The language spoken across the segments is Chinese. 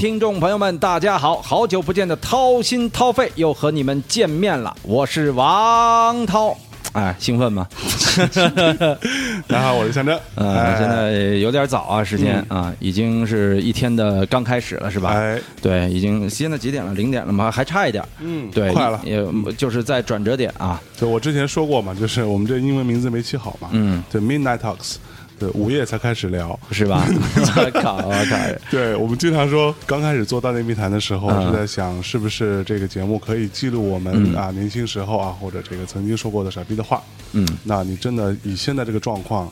好，听众朋友们，大家好，好久不见的掏心掏肺又和你们见面了，我是王涛，哎，兴奋吗？大家好，我是向真。呃，哎现在有点早啊，时间啊，已经是一天的刚开始了，是吧？哎，对，已经现在几点了？零点了吗？还差一点。嗯对，快了。也就是在转折点啊。就我之前说过嘛，就是我们这英文名字没起好嘛。嗯，对，Midnight Talks，对，午夜才开始聊。是吧？我靠，我靠！对我们经常说，刚开始做大内密谈的时候，嗯是在想是不是这个节目可以记录我们啊年轻时候啊，或者这个曾经说过的傻逼的话。嗯，那你真的以现在这个状况。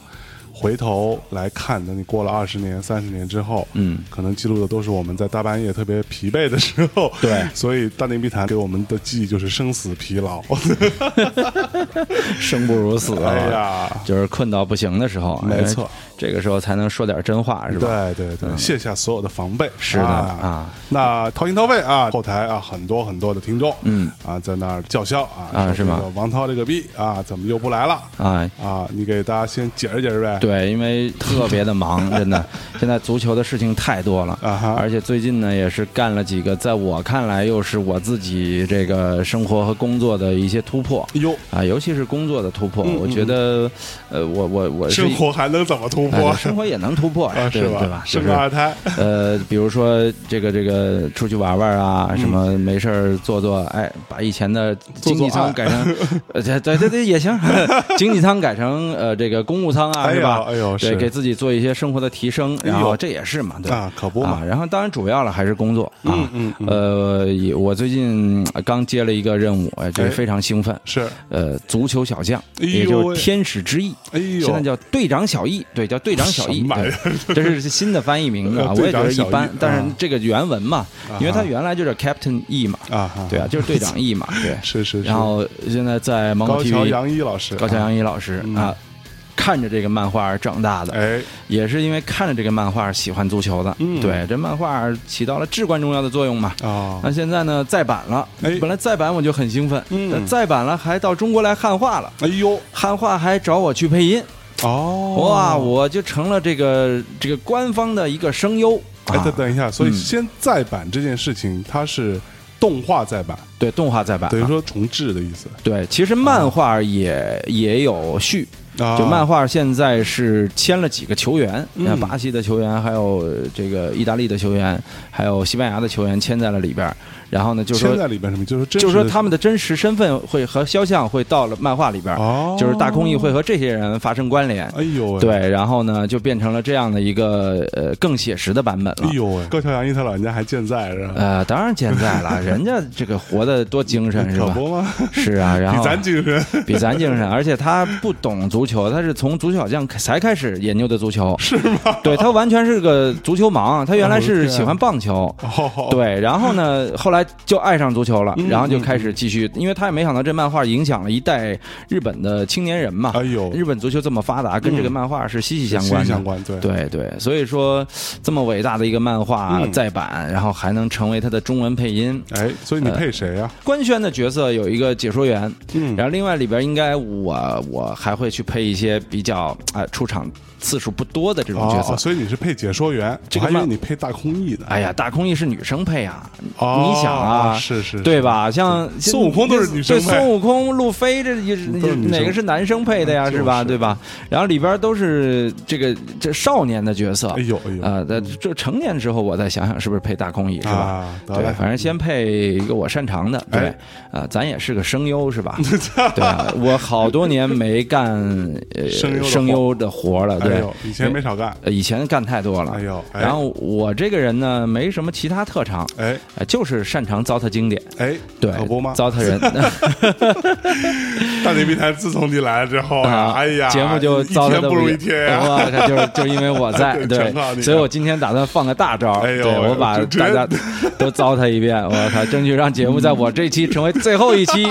回头来看，等你过了二十年、三十年之后，嗯，可能记录的都是我们在大半夜特别疲惫的时候，对所以大内密谈给我们的记忆就是生死疲劳。生不如死啊！哎呀，就是困到不行的时候，没错哎，这个时候才能说点真话，是吧？对对对，卸下所有的防备。是的啊啊。那掏心掏肺啊，后台啊很多很多的听众，嗯啊，在那儿叫嚣啊，啊是吗王涛这个逼啊，怎么又不来了？啊，啊，你给大家先解释解释呗。对，因为特别的忙，真的，现在足球的事情太多了，啊哈而且最近呢也是干了几个，在我看来又是我自己这个生活和工作的一些突破哎呦，啊，尤其是工作的突破，我觉得，呃，我我我生活还能怎么突破哎？生活也能突破是吧？对吧？就是生个二胎，呃，比如说这个这个出去玩玩啊，嗯什么没事儿做做，哎，把以前的经济舱改成，呃，对对对对也行，经济舱改成呃这个公务舱啊，是吧？哎呦对，给自己做一些生活的提升，然后这也是嘛，对吧？啊，可不嘛。啊，。然后当然主要了还是工作啊，嗯嗯嗯。呃，也我最近呃刚接了一个任务，哎，就是哎。非常兴奋，是，呃，足球小将，也就是天使之翼，哎呦，现在叫队长小翼，对，叫队长小易，什么玩意对，这是新的翻译名字啊，呃我也觉得一般但是啊这个原文嘛，因为它原来就叫 Captain E 嘛，啊，对啊，就是队长 E 嘛，对。是是是。然后现在在芒果高桥 TV，洋一老师，高桥杨一老师嗯。啊，看着这个漫画长大的，哎，也是因为看着这个漫画喜欢足球的，嗯。对，这漫画起到了至关重要的作用嘛。啊那现在呢，再版了，哎。本来再版我就很兴奋，嗯。那再版了还到中国来汉化了，哎呦，汉化还找我去配音，哦，哇，我就成了这个这个官方的一个声优。哎，啊。等等一下，所以嗯。先再版这件事情，它是动画再版，对动画再版。啊，等于说重置的意思。对，其实漫画也也有续，啊就漫画现在是签了几个球员，你看巴西的球员，还有这个意大利的球员，还有西班牙的球员签在了里边儿。然后呢，就是说，在里边什么？就是真就是说他们的真实身份会和肖像会到了漫画里边，哦，就是大空翼会和这些人发生关联。哎呦喂，对，然后呢，就变成了这样的一个呃更写实的版本了哎。呦喂，高桥洋一他老人家还健在是吧？呃，当然健在了，人家这个活得多精神是吧？可不吗？是啊，然比后咱精神比咱精神，而且他不懂足球，他是从足球小将才开始研究的足球，是吗？对他完全是个足球盲，他原来是喜欢棒球。哦，对，然后呢，后来就爱上足球了，嗯然后就开始继续，因为他也没想到这漫画影响了一代日本的青年人嘛。哎呦，日本足球这么发达，跟这个漫画是息息相关的。息息相关，对对对，所以说这么伟大的一个漫画嗯再版，然后还能成为他的中文配音。哎，所以你配谁呀？官宣的角色有一个解说员，嗯然后另外里边应该我我还会去配一些比较啊、出场次数不多的这种角色。哦，所以你是配解说员，我还以为你配大空翼呢。哎呀，大空翼是女生配啊，哦你想啊，是是是对吧？像孙悟空都是女生对，孙悟空、路飞这也哪个是男生配的呀？就是是吧？对吧？然后里边都是这个这少年的角色。哎呦哎呦啊，在这成年之后，我再想想是不是配大空翼是吧？啊，对，反正先配一个我擅长的，对哎，啊，咱也是个声优是吧？对啊，我好多年没干呃声优声优的活了，对哎呦，，以前没少干。呃以前干太多了，哎呦，哎。然后我这个人呢，没什么其他特长，哎。呃就是擅长糟蹋经典，哎，对，可不吗？糟蹋人，大内密谈自从你来了之后啊，哎呀，节目就一糟蹋的天不如一天。呀。我靠，就是就是因为我在，对所以我今天打算放个大招，哎呦对我把大家都糟蹋一遍，我靠，争取让节目在我这期成为最后一期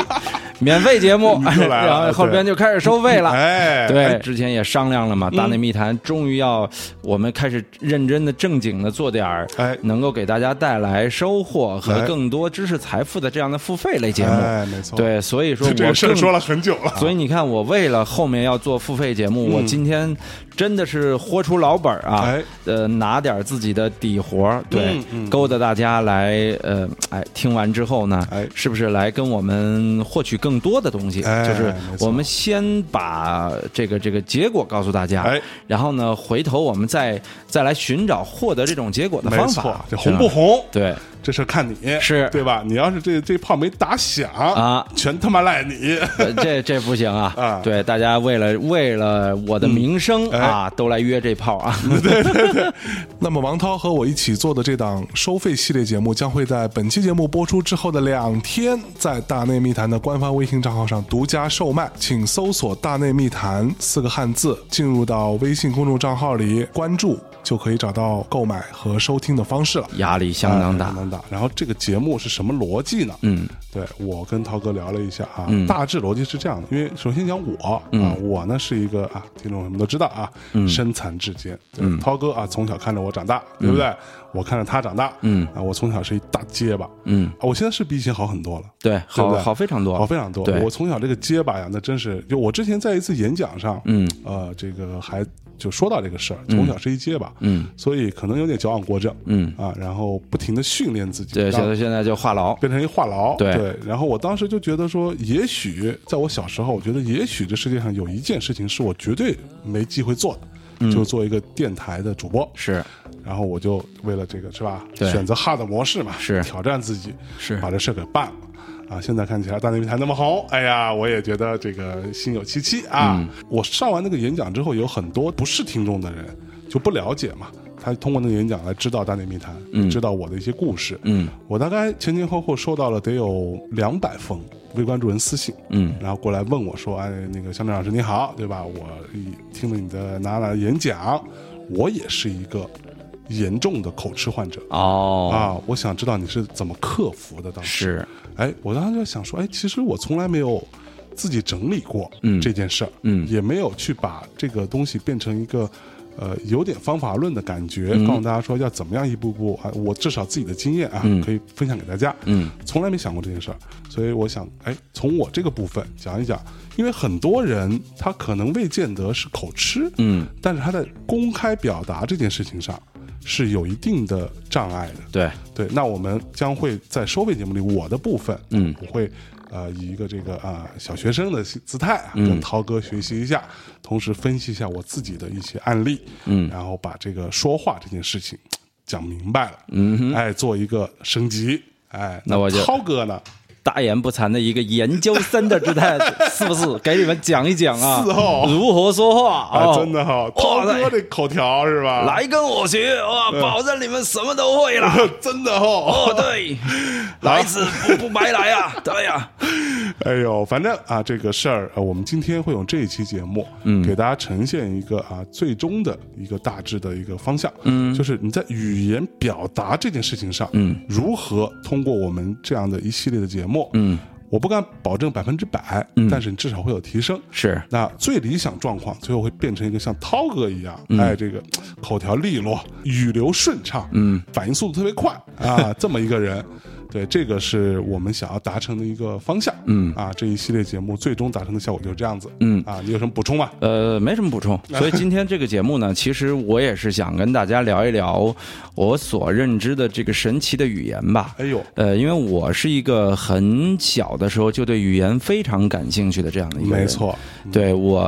免费节目，然后后边就开始收费了。哎，对，哎。之前也商量了嘛，大内密谈终于要我们开始认真的、正经的做点儿，哎。能够给大家带来收获和哎。更多知识财富的这样的付费类节目。哎，没错，，对，所以说我 这个事儿说了很久了，所以你看，我为了后面要做付费节目，嗯。我今天真的是豁出老本儿啊，哎呃，拿点自己的底活儿，对，嗯嗯勾搭大家来，呃，哎，听完之后呢，哎是不是来跟我们获取更多的东西？哎就是我们先把这个这个结果告诉大家，哎然后呢，回头我们再再来寻找获得这种结果的方法红不？红？对，这事儿看你是对吧？你要是这这炮没打响啊，全他妈赖你。呃这这不行啊！啊对，大家为了为了我的名声哎啊，都来约这炮啊！对对对 那么王涛和我一起做的这档收费系列节目，将会在本期节目播出之后的两天，在大内密谈的官方微信账号上独家售卖，请搜索“大内密谈”四个汉字，进入到微信公众账号里关注，就可以找到购买和收听的方式了。压力相当大相。当大。然后这个节目是什么逻辑呢？嗯，对我跟涛哥聊了一下啊，嗯大致逻辑是这样的。因为首先讲我啊，我呢是一个啊，听众什么都知道啊，嗯身残志坚。嗯涛哥啊，从小看着我长大，对不对？我看着他长大，嗯啊，我从小是一大结巴，嗯，啊我现在是比以前好很多了。对，好好非常多，好非常多。我从小这个结巴呀，那真是就我之前在一次演讲上，嗯呃，这个还就说到这个事儿，从小是一结巴，嗯。所以可能有点矫枉过正，嗯，啊，然后不停的训练自己，对，让现在现在就话痨，变成一话痨，对。然后我当时就觉得说，也许在我小时候，我觉得也许这世界上有一件事情是我绝对没机会做的，嗯。就做一个电台的主播。是。然后我就为了这个是吧，对。选择 hard 模式嘛，是。挑战自己，是。把这事儿给办了。啊，现在看起来大内密谈那么红，哎呀，我也觉得这个心有戚戚啊。嗯我上完那个演讲之后，有很多不是听众的人就不了解嘛，他通过那个演讲来知道大内密谈，知道我的一些故事。嗯我大概前前后后收到了得有两百封微关注人私信，嗯然后过来问我说：“哎，那个香正老师你好，对吧？我听了你的哪哪演讲，我也是一个严重的口吃患者。”哦。啊，我想知道你是怎么克服的？当时，是。哎，我当时就想说，哎，其实我从来没有自己整理过嗯。这件事儿，嗯。也没有去把这个东西变成一个呃有点方法论的感觉，嗯。告诉大家说要怎么样一步步啊，我至少自己的经验啊、嗯。可以分享给大家，嗯。从来没想过这件事儿，所以我想，哎，从我这个部分讲一讲，因为很多人他可能未见得是口吃，嗯。但是他在公开表达这件事情上是有一定的障碍的。对。对，那我们将会在收费节目里，我的部分，嗯。我会呃以一个这个啊、小学生的姿态跟涛哥学习一下，同时分析一下我自己的一些案例，嗯。然后把这个说话这件事情讲明白了，嗯哼，哎，做一个升级，哎，那我就涛哥呢，大言不惭的一个研究生的姿态，是不是？给你们讲一讲啊，是哦如何说话啊，哦，真的哈，涛哥这口条是吧？来跟我学哇，保证你们什么都会了。真的哈，哦，对，来一次不不白来啊！对呀，哎呦，反正啊，这个事儿，啊，我们今天会用这一期节目，嗯，给大家呈现一个啊最终的一个大致的一个方向，嗯，就是你在语言表达这件事情上，嗯，如何通过我们这样的一系列的节目，嗯，我不敢保证百分之百，但是你至少会有提升。是。那最理想状况，最后会变成一个像涛哥一样，哎，这个口条利落、语流顺畅，嗯，反应速度特别快啊，这么一个人。对，这个是我们想要达成的一个方向。嗯啊，这一系列节目最终达成的效果就是这样子。嗯啊，你有什么补充吗？呃，没什么补充。所以今天这个节目呢，其实我也是想跟大家聊一聊我所认知的这个神奇的语言吧。哎呦，呃，因为我是一个很小的时候就对语言非常感兴趣的这样的一个人。没，错，对我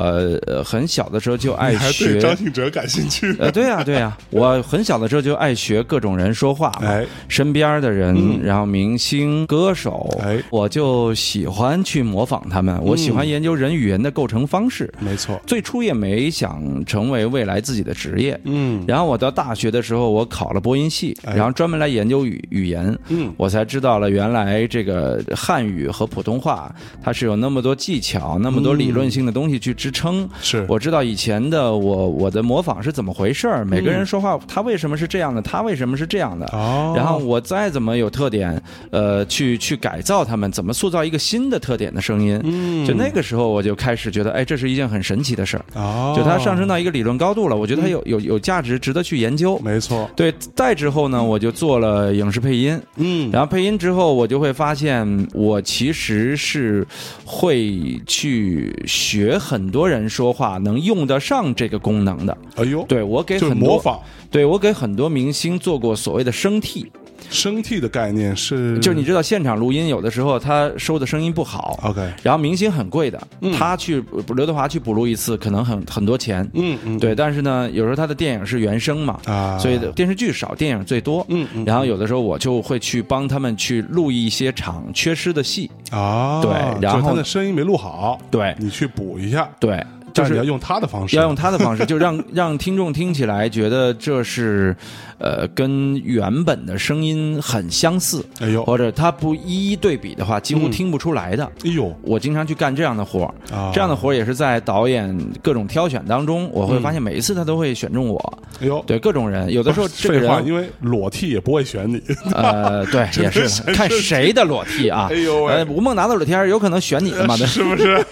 呃很小的时候就爱你还对学。张信哲感兴趣？呃，对呀、对呀、我很小的时候就爱学各种人说话，哎身边的人，然后明星、歌手，哎。我就喜欢去模仿他们，我喜欢研究人语言的构成方式。没错，最初也没想成为未来自己的职业，嗯。然后我到大学的时候，我考了播音系，哎。然后专门来研究语语言，嗯。我才知道了原来这个汉语和普通话它是有那么多技巧、那么多理论性的东西去支撑。是。我知道以前的我我的模仿是怎么回事儿，每个人说话他为什么是这样的，他为什么是这样的，哦，然后我再怎么有特点，人，呃，去去改造他们，怎么塑造一个新的特点的声音。嗯就那个时候，我就开始觉得，哎，这是一件很神奇的事儿。哦，就它上升到一个理论高度了，我觉得它有有有价值，值得去研究。没错，对，再之后呢，我就做了影视配音，嗯，然后配音之后，我就会发现，我其实是会去学很多人说话能用得上这个功能的。哎呦，对我给很多，模仿对我给很多明星做过所谓的声替，声替的概念是，就是你知道现场录音有的时候他收的声音不好。OK，然后明星很贵的，他去刘德华去补录一次可能很很多钱，嗯嗯，对。但是呢，有时候他的电影是原声嘛，啊，所以电视剧少，电影最多。嗯嗯然后有的时候我就会去帮他们去录一些场缺失的戏，啊，对然后他的声音没录好，对。你去补一下，对，就是要用他的方式，要用他的方式，就让让听众听起来觉得这是，呃，跟原本的声音很相似，哎呦，或者他不一一对比的话，几乎嗯听不出来的。哎呦我经常去干这样的活儿，啊，这样的活儿也是在导演各种挑选当中，我会发现每一次他都会选中我。哎呦，对各种人，有的时候这个废话，人，因为裸替也不会选你，呃，对，也是看谁的裸替啊。哎呦喂呃，吴孟达的裸替还是有可能选你的嘛？对是不是？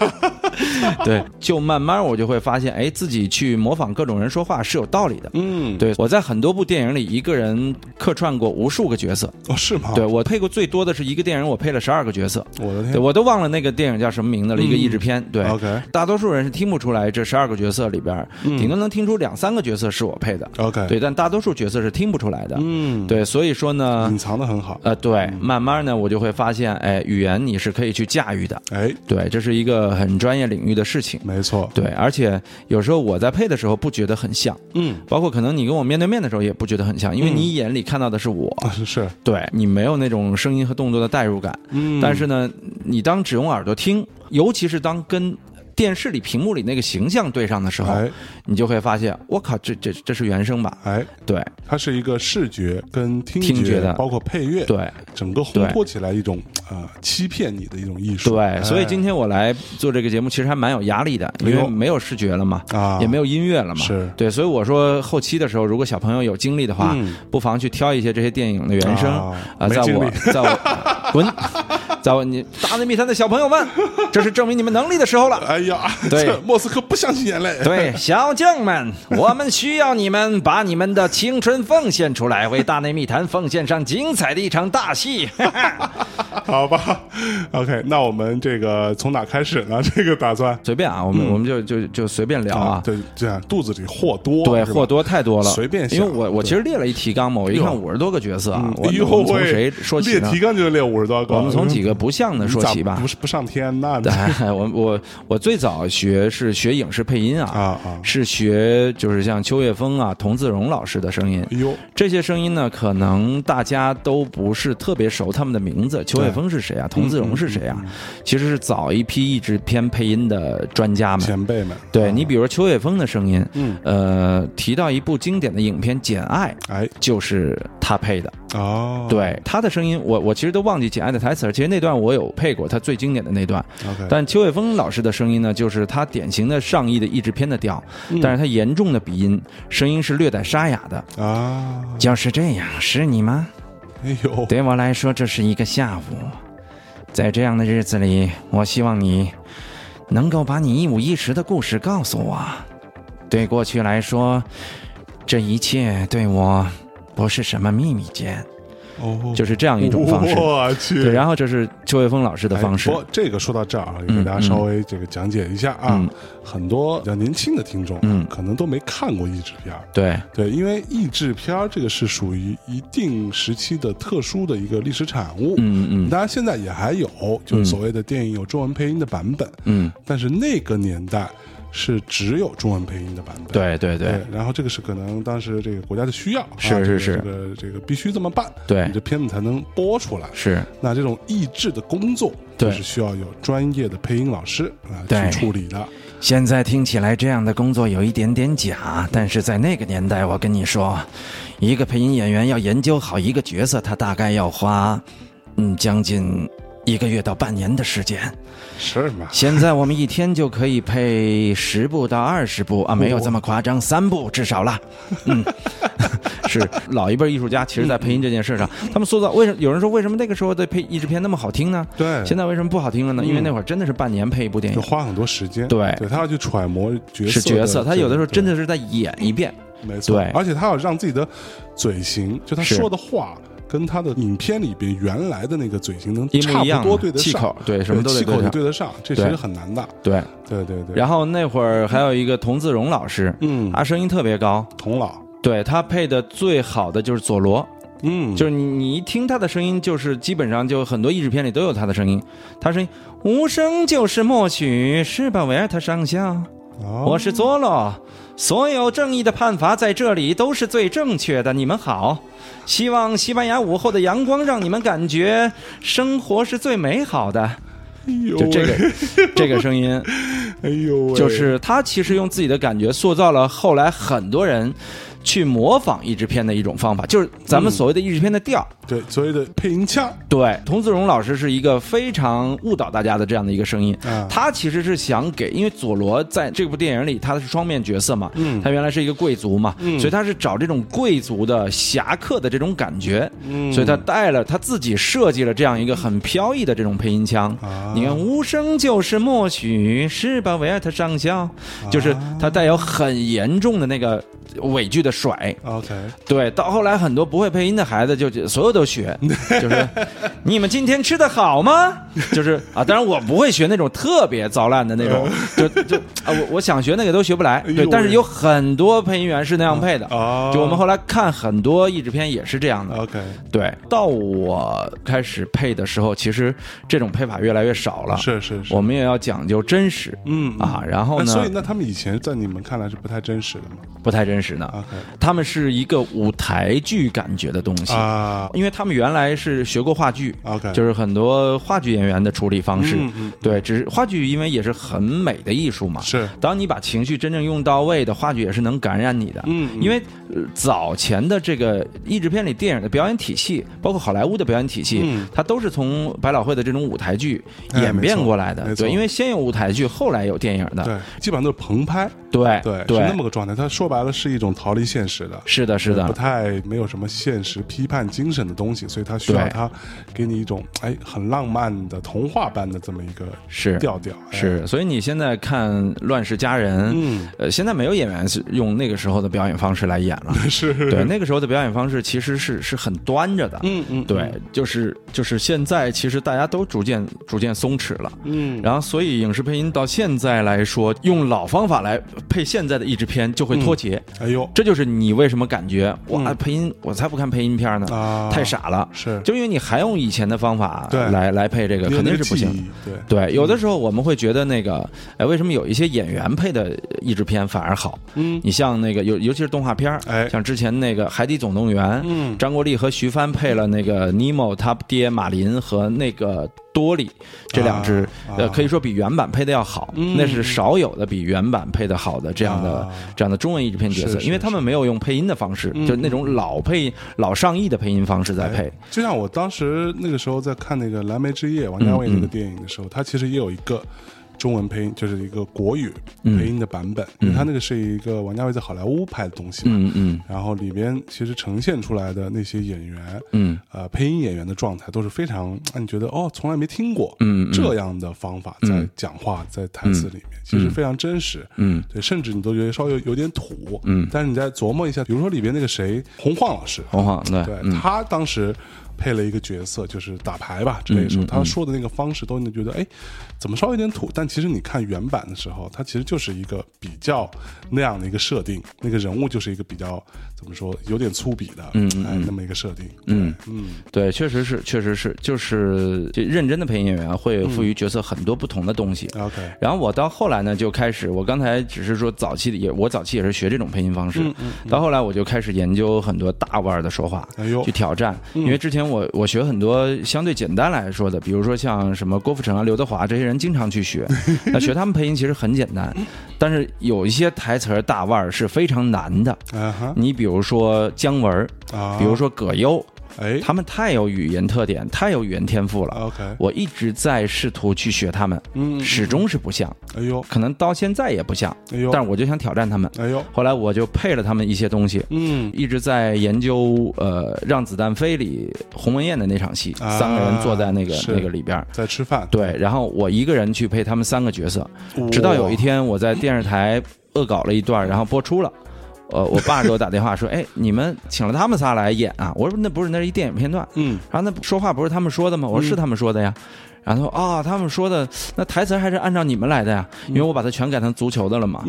对，就慢慢我就会发现，哎，自己去模仿各种人说话是有道理的。嗯，对，我在很多部电影里一个人客串过无数个角色。哦，是吗？对，我配过最多的是一个电影，我配了十二个角色。我的天对，我都忘了那个电影叫什么名字了，一个译制片。对大多数人是听不出来这十二个角色里边，顶多能听出两三个角色是我配的。OK，对，但大多数角色是听不出来的。嗯，，对，所以说呢隐，藏的很好，呃，对，慢慢呢，我就会发现，哎，语言你是可以去驾驭的。哎，对，这是一个很专业领域的事情。没错，对，而且有时候我在配的时候不觉得很像，嗯，包括可能你跟我面对面的时候也不觉得很像，因为你眼里看到的是我，是，对你没有那种声音和动作的代入感。嗯，但是呢，你当只用耳朵听，尤其是当跟电视里屏幕里那个形象对上的时候，哎。你就会发现，我靠，这这这是原声吧？哎，对。它是一个视觉跟听听觉的。包括配乐，，对。整个烘托起来一种呃欺骗你的一种艺术，对，哎。所以今天我来做这个节目，其实还蛮有压力的，因为没有视觉了嘛，啊。也没有音乐了嘛，是。对，所以我说后期的时候，如果小朋友有精力的话，嗯。不妨去挑一些这些电影的原声啊啊，在我在我 滚，在我你大内密谈的小朋友们，这是证明你们能力的时候了。哎呀，对。莫斯科不相信眼泪，对，小将们，我们需要你们把你们的青春奉献出来，为大内密谈奉献上精彩的一场大戏。好吧，OK，那我们这个从哪开始呢？这个打算？随便啊，我们、我们就就就随便聊啊。对，这样肚子里货多，对，货多太多了，随便因为我我其实列了一提纲嘛，我一看哟。五十多个角色啊嗯，我们从谁说起呢？列提？纲就列五十多个，我们从几个不像的说起吧不。是不上天那对，我我我最早学是学影视配音啊，啊啊，是学就是像秋月峰啊、童自荣老师的声音。哎呦，这些声音呢，可能大家都不是特别熟他们的名字。秋月峰是谁啊？童自荣是谁啊？其实是早一批译制片配音的专家们。前辈们，对你，比如秋月峰的声音，嗯，呃，提到一部经典的影片《简爱》，哎，就是他配的。哦，对他的声音，我我其实都忘记《简爱》的台词了。其实那段我有配过，他最经典的那段。但邱伟峰老师的声音呢，就是他典型的上译的译制片的调，嗯但是他严重的鼻音，声音是略带沙哑的。啊，就是这样，是你吗？哎呦，对我来说，这是一个下午。在这样的日子里，我希望你能够把你一五一十的故事告诉我。对过去来说，这一切对我不是什么秘密间，哦，就是这样一种方式。我去，对，然后这是邱卫峰老师的方式哎。不过这个说到这儿啊，也嗯给大家稍微这个讲解一下啊。嗯很多比较年轻的听众，嗯可能都没看过译制片儿。对，对，因为译制片儿这个是属于一定时期的特殊的一个历史产物。嗯嗯当然现在也还有，就是所谓的电影有中文配音的版本，嗯，但是那个年代是只有中文配音的版本。对对对对，然后这个是可能当时这个国家的需要，啊是是是这个这个这个必须这么办，对你这片子才能播出来。是，那这种译制的工作，对就是需要有专业的配音老师啊去处理的。现在听起来这样的工作有一点点假，但是在那个年代，我跟你说，一个配音演员要研究好一个角色，他大概要花，嗯，将近一个月到半年的时间。是吗？现在我们一天就可以配十部到二十部啊，没有这么夸张，三部至少了。嗯，是老一辈艺术家，其实在配音这件事上，他们塑造为什么有人说为什么那个时候的配译制片那么好听呢？对现在为什么不好听了呢？因为那会儿真的是半年配一部电影，就花很多时间。对对他要去揣摩角色是角色，他有的时候真的的是在演一遍。没错，对而且他要让自己的嘴型，就他说的话。跟他的影片里边原来的那个嘴型能差不多对得上，气口对什么都得气口对上。得上，这其实对很难的。对，对对对。然后那会儿还有一个童自荣老师，嗯，他声音特别高，童老，对他配的最好的就是佐罗，嗯，就是你你一听他的声音，就是基本上就很多译制片里都有他的声音，他声音无声就是默许，是吧，维尔特上校？哦。我是佐罗，所有正义的判罚在这里都是最正确的。你们好，希望西班牙午后的阳光让你们感觉生活是最美好的。就这，个这个声音，哎呦喂，就是他其实用自己的感觉塑造了后来很多人去模仿译制片的一种方法，就是咱们所谓的译制片的调。对所谓的配音腔对，童自荣老师是一个非常误导大家的这样的一个声音。啊，他其实是想给，因为佐罗在这部电影里他是双面角色嘛，嗯他原来是一个贵族嘛，嗯所以他是找这种贵族的侠客的这种感觉，嗯所以他带了他自己设计了这样一个很飘逸的这种配音腔。啊你看，无声就是默许，是吧，维尔特上校？啊就是他带有很严重的那个尾句的甩。OK，对，到后来很多不会配音的孩子就就所有都学，就是你们今天吃的好吗？就是啊，当然我不会学那种特别糟烂的那种，就就啊，我我想学那个都学不来。对，但是有很多配音员是那样配的。啊，就我们后来看很多译制片也是这样的。OK，对，到我开始配的时候，其实这种配法越来越少了。是是是，我们也要讲究真实嗯啊，然后呢，所以那他们以前在你们看来是不太真实的吗不太真实呢。他们是一个舞台剧感觉的东西。啊因为他们原来是学过话剧，，OK，就是很多话剧演员的处理方式。对，只是话剧，因为也是很美的艺术嘛。是当你把情绪真正用到位的话剧，也是能感染你的。因为、呃早前的这个译制片里电影的表演体系，包括好莱坞的表演体系，嗯它都是从百老汇的这种舞台剧哎演变过来的。对，因为先有舞台剧，后来有电影的。对，基本上都是棚拍，对对，对是那么个状态。他说白了是一种逃离现实的，是的，是的不，太没有什么现实批判精神的东西，所以他需要他给你一种哎很浪漫的童话般的这么一个是调调。哎是。所以你现在看《乱世佳人》，嗯，呃，现在没有演员是用那个时候的表演方式来演了。是，对，那个时候的表演方式其实是是很端着的。嗯嗯，对，就是就是现在其实大家都逐渐逐渐松弛了。嗯，然后，所以影视配音到现在来说，用老方法来配现在的译制片就会脱节。哎呦。这就是你为什么感觉哇，嗯。配音我才不看配音片呢，啊，太傻了。是，就因为你还用以前的方法对。来来配这个，肯定是不行。对，对，有的时候我们会觉得那个，哎，为什么有一些演员配的译制片反而好？嗯。你像那个，尤尤其是动画片哎。像之前那个《海底总动员》，嗯。张国立和徐帆配了那个尼莫他爹马林和那个多里这两只，啊呃，可以说比原版配的要好，嗯。那是少有的比原版配的好的这样的、啊。这样的中文译制片角色，因为他们没有用配音的方式，嗯就那种老配老上亿的配音方式在配。哎就像我当时那个时候在看那个《蓝莓之夜》王家卫那个嗯。电影的时候，他其实也有一个中文配音，就是一个国语嗯。配音的版本，因为它那个是一个王家卫在好莱坞拍的东西嘛。嗯嗯。然后里边其实呈现出来的那些演员，嗯。呃，配音演员的状态都是非常让你觉得哦，从来没听过，这样的方法在嗯。讲话，在台词里面，其实非常真实，嗯。对，甚至你都觉得稍微有有点土，嗯。但是你再琢磨一下，比如说里边那个谁，洪晃老师，洪晃对他当时配了一个角色，就是打牌吧之类的时候，他说的那个方式都你觉得哎，怎么稍微有点土？但其实你看原版的时候，他其实就是一个比较那样的一个设定，那个人物就是一个比较怎么说，有点粗鄙的，嗯嗯嗯哎那么一个设定，嗯对嗯对，确实是，确实是，就是就认真的配音演员会赋予角色很多不同的东西。，OK，然后我到后来呢，就开始，我刚才只是说早期的也，我早期也是学这种配音方式。嗯嗯到后来我就开始研究很多大腕儿的说话，哎呦去挑战。因为之前我我学很多相对简单来说的，比如说像什么郭富城啊、刘德华这些人经常去学，那学他们配音其实很简单，但是有一些台词儿大腕儿是非常难的。你比如说姜文比如说葛优。哎。他们太有语言特点，太有语言天赋了。，OK，我一直在试图去学他们，嗯，始终是不像，哎呦，可能到现在也不像，哎呦，但是我就想挑战他们。哎呦，后来我就配了他们一些东西，嗯，一直在研究呃《让子弹飞》里鸿门宴的那场戏，啊。三个人坐在那个那个里边。在吃饭，对，然后我一个人去配他们三个角色，直到有一天我在电视台恶搞了一段，然后播出了。呃，我爸给我打电话说：“哎，你们请了他们仨来演啊？”我说：“那不是，那是一电影片段。嗯，然后那说话不是他们说的吗？我说：“是他们说的呀。”然后他说：“啊、他们说的那台词还是按照你们来的呀，因为我把它全改成足球的了嘛。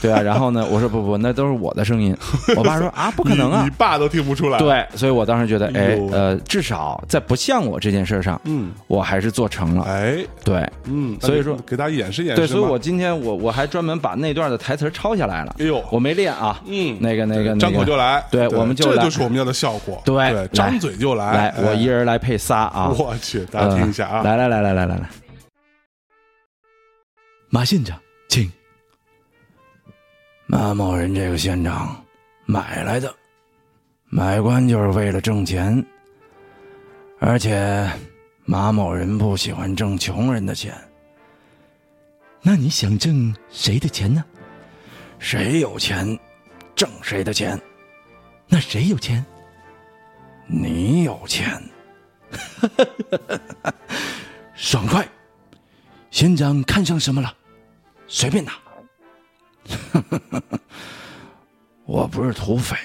对啊，然后呢，我说不不，那都是我的声音。我爸说啊，不可能啊。你你。爸都听不出来，，对，所以我当时觉得，哎呃，至少在不像我这件事上，嗯，我还是做成了。哎，对。嗯，所以说给大家演示演示对，所以我今天我我还专门把那段的台词抄下来了。哎呦，我没练啊，嗯，那个那个那个。张口就来，对我们就来。这就是我们要的效果，对对，张嘴就来，来，我哎一人来配仨啊。我去，大家听一下啊，来来来来来来来来，马县长，请。马某人这个县长买来的，买官就是为了挣钱，而且马某人不喜欢挣穷人的钱。那你想挣谁的钱呢？谁有钱，挣谁的钱。那谁有钱？你有钱。爽快！县长看上什么了？随便拿。我不是土匪，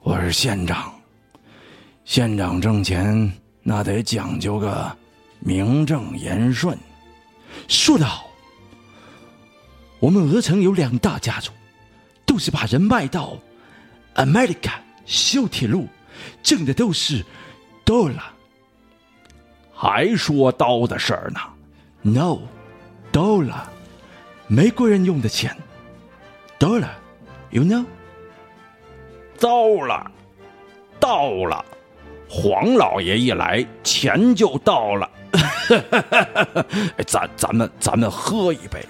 我是县长。县长挣钱那得讲究个名正言顺。说得好。我们鹅城有两大家族，都是把人卖到 America 修铁路，挣的都是 dollar。还说刀的事儿呢？No，dollar，美国人用的钱，dollar，you know？糟了，到了，黄老爷一来，钱就到了。咱咱们咱们喝一杯。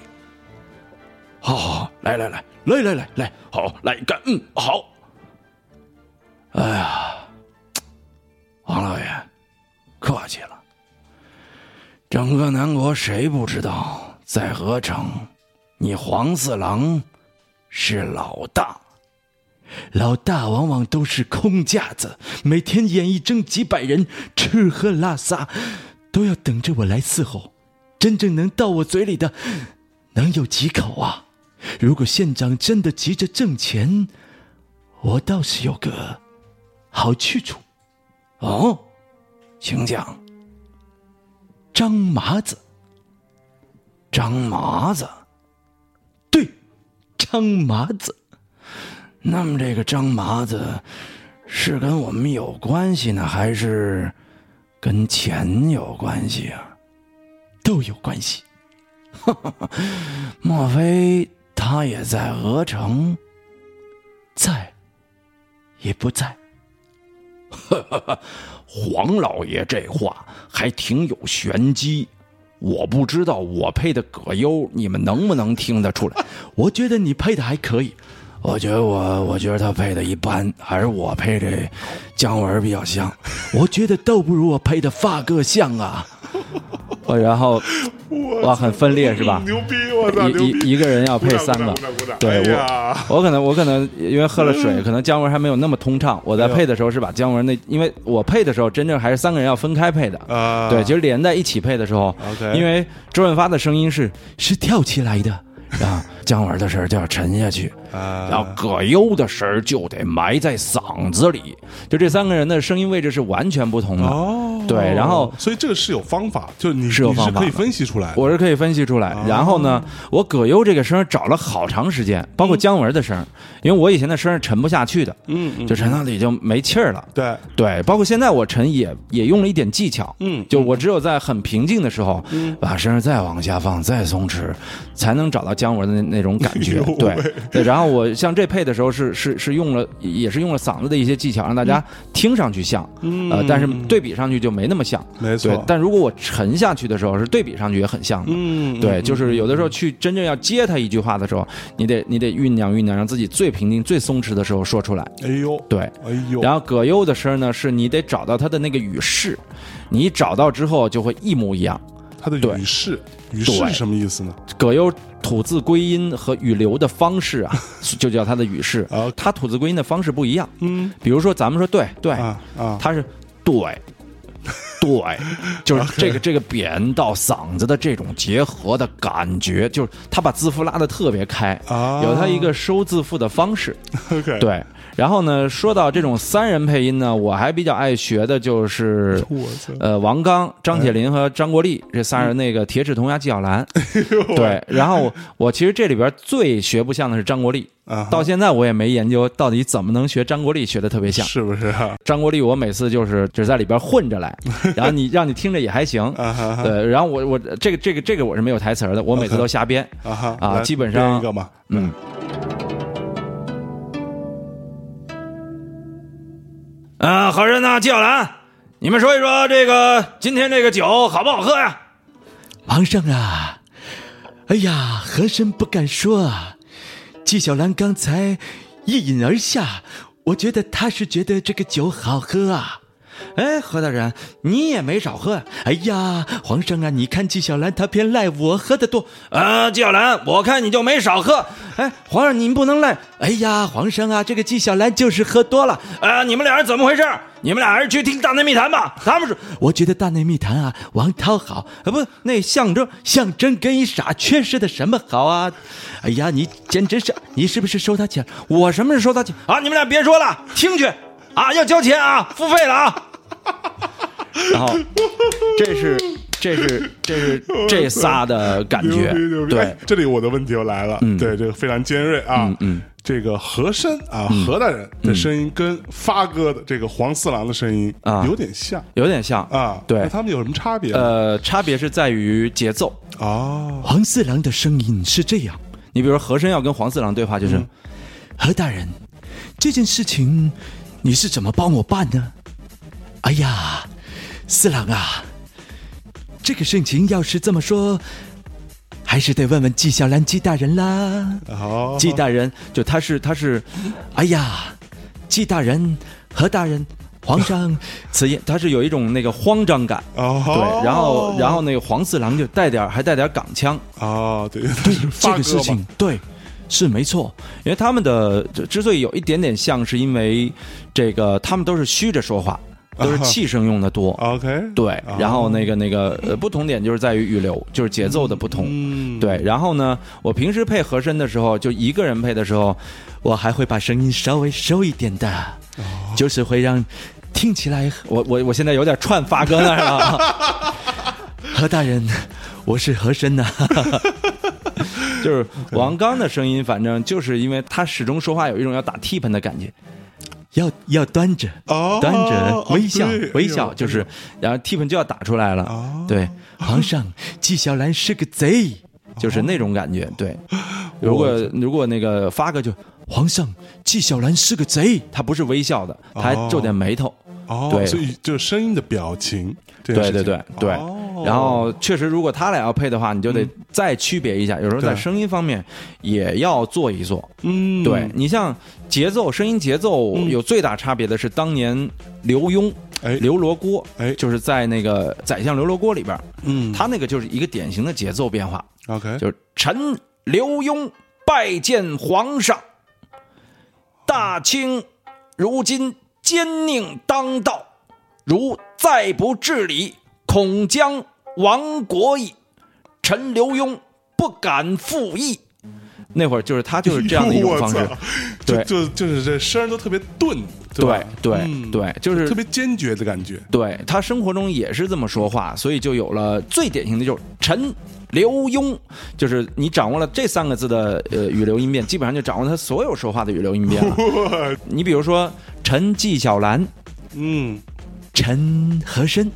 好好好，来来来来来来来，好来干，嗯好。哎呀，王老爷，客气了。整个南国谁不知道，在鹅城，你黄四郎是老大。老大往往都是空架子，每天演一整几百人，吃喝拉撒都要等着我来伺候。真正能到我嘴里的，能有几口啊？如果县长真的急着挣钱，我倒是有个好去处。哦，请讲。张麻子，张麻子，对，张麻子。那么这个张麻子是跟我们有关系呢，还是跟钱有关系啊？都有关系。莫非他也在鹅城？在，也不在。黄老爷这话还挺有玄机，我不知道我配的葛优你们能不能听得出来？我觉得你配的还可以，我觉得我我觉得他配的一般，还是我配这姜文比较像，我觉得都不如我配的发哥像啊。我然后哇，很分裂是吧？牛逼！我操，一！一一个人要配三个对我，我可能我可能因为喝了水，可能姜文还没有那么通畅。我在配的时候是把姜文那，因为我配的时候真正还是三个人要分开配的。啊，对，其实连在一起配的时候因为周润发的声音是是跳起来的，啊，姜文的声儿就要沉下去，啊，然后葛优的声儿就得埋在嗓子里，就这三个人的声音位置是完全不同的。哦，对然后所以这个是有方法，就你是有方法的。你是可以分析出来。我是可以分析出来。哦。然后呢，我葛优这个声儿找了好长时间，包括姜文的声儿，因为我以前的声儿沉不下去的，嗯嗯，就沉到里就没气儿了。对，对，包括现在我沉也也用了一点技巧，嗯就我只有在很平静的时候，把声儿再往下放，再松弛，才能找到姜文的那那种感觉。对对，然后我像这配的时候是是是用了，也是用了嗓子的一些技巧，让大家听上去像，嗯呃，但是对比上去就没那么像。没错对，但如果我沉下去的时候，是对比上去也很像的。嗯，对，嗯就是有的时候去真正要接他一句话的时候，你得你得酝酿酝酿，让自己最平静、最松弛的时候说出来。哎呦，对，哎呦，然后葛优的声呢，是你得找到他的那个语势，你找到之后就会一模一样。他的对语势，语势对是什么意思呢？葛优吐字归音和语流的方式啊，就叫他的语势啊。他吐字归音的方式不一样。嗯比如说咱们说对对，啊啊，他是对。对，就是这个这个扁到嗓子的这种结合的感觉，就是他把字符拉的特别开，啊有他一个收字符的方式。对，然后呢，说到这种三人配音呢，我还比较爱学的就是，呃，王刚、张铁林和张国立这仨人，那个铁齿铜牙纪晓岚，对。然后我我其实这里边最学不像的是张国立，啊，到现在我也没研究到底怎么能学张国立学的特别像。是不是啊？张国立我每次就是只在里边混着来，然后你让你听着也还行，对。然后我我这个这个这个我是没有台词儿的，我每次都瞎编。啊啊基本上一个嘛，嗯。啊，和珅呐，纪晓岚，你们说一说这个今天这个酒好不好喝呀？皇上啊，哎呀，和珅不敢说啊。纪晓岚刚才一饮而下，我觉得他是觉得这个酒好喝啊。哎，何大人，你也没少喝。哎呀，皇上啊，你看纪晓岚他偏赖我喝的多。啊，纪晓岚，我看你就没少喝。哎，皇上您不能赖。哎呀，皇上啊，这个纪晓岚就是喝多了。啊，你们俩人怎么回事？你们俩还是去听《大内密谈》吧。他们说，我觉得大内密谈啊，王涛好。啊，不，那象征象征跟一傻缺失的什么好啊？哎呀，你简直是，你是不是收他钱？我什么时候收他钱啊？你们俩别说了，听去啊，要交钱啊，付费了啊。然后，这是这是 这是这仨的感觉！对哎，这里我的问题又来了，对，这个非常尖锐啊，嗯嗯这个和珅啊，何大人的声音跟发哥的这个黄四郎的声音啊有点像有点像啊，对那他们有什么差别？呃，差别是在于节奏。哦，黄四郎的声音是这样。你比如说和珅要跟黄四郎对话，就是、何大人，这件事情你是怎么帮我办呢？哎呀，四郎啊，这个事情要是这么说，还是得问问纪晓岚纪大人啦。哦，纪大人，就他是他是，哎呀，纪大人、何大人、皇上，此言他是有一种那个慌张感。哦，对，然后然后那个黄四郎就带点儿还带点儿港腔，哦，对，对这个事情，对，是没错。因为他们的之之所以有一点点像，是因为这个他们都是虚着说话，都是气声用的多。OK，对哦，然后那个那个呃，不同点就是在于语流，就是节奏的不同。嗯，对，然后呢，我平时配和声的时候，就一个人配的时候，我还会把声音稍微收一点的，就是会让听起来我我我现在有点串发哥那儿了，何大人，我是和珅呐、就是王刚的声音，反正就是因为他始终说话有一种要打替喷的感觉，要要端着，哦，端着微笑哦微笑就是，然后气氛就要打出来了，哦对，皇上，纪晓岚是个贼。就是那种感觉，对。如果如果那个发哥就皇上，纪晓岚是个贼。他不是微笑的，他还皱点眉头，哦，对。所以就是声音的表情，对对对对哦。然后确实，如果他俩要配的话，你就得再区别一下，有时候在声音方面也要做一做。嗯，对你像节奏，声音节奏有最大差别的是当年刘墉。哎。刘罗锅，哎。就是在那个《宰相刘罗锅》里边，嗯。他那个就是一个典型的节奏变化，，OK，就是臣刘墉拜见皇上，大清如今奸佞当道，如再不治理，恐将亡国矣。臣刘墉不敢负义。那会儿就是他就是这样的一种方式，就对。就就是这声儿都特别钝，对对嗯对，就是特别坚决的感觉。对他生活中也是这么说话，所以就有了最典型的就是陈刘墉，就是你掌握了这三个字的呃语流音变，基本上就掌握他所有说话的语流音变 了。你比如说陈纪晓岚，嗯，陈和珅，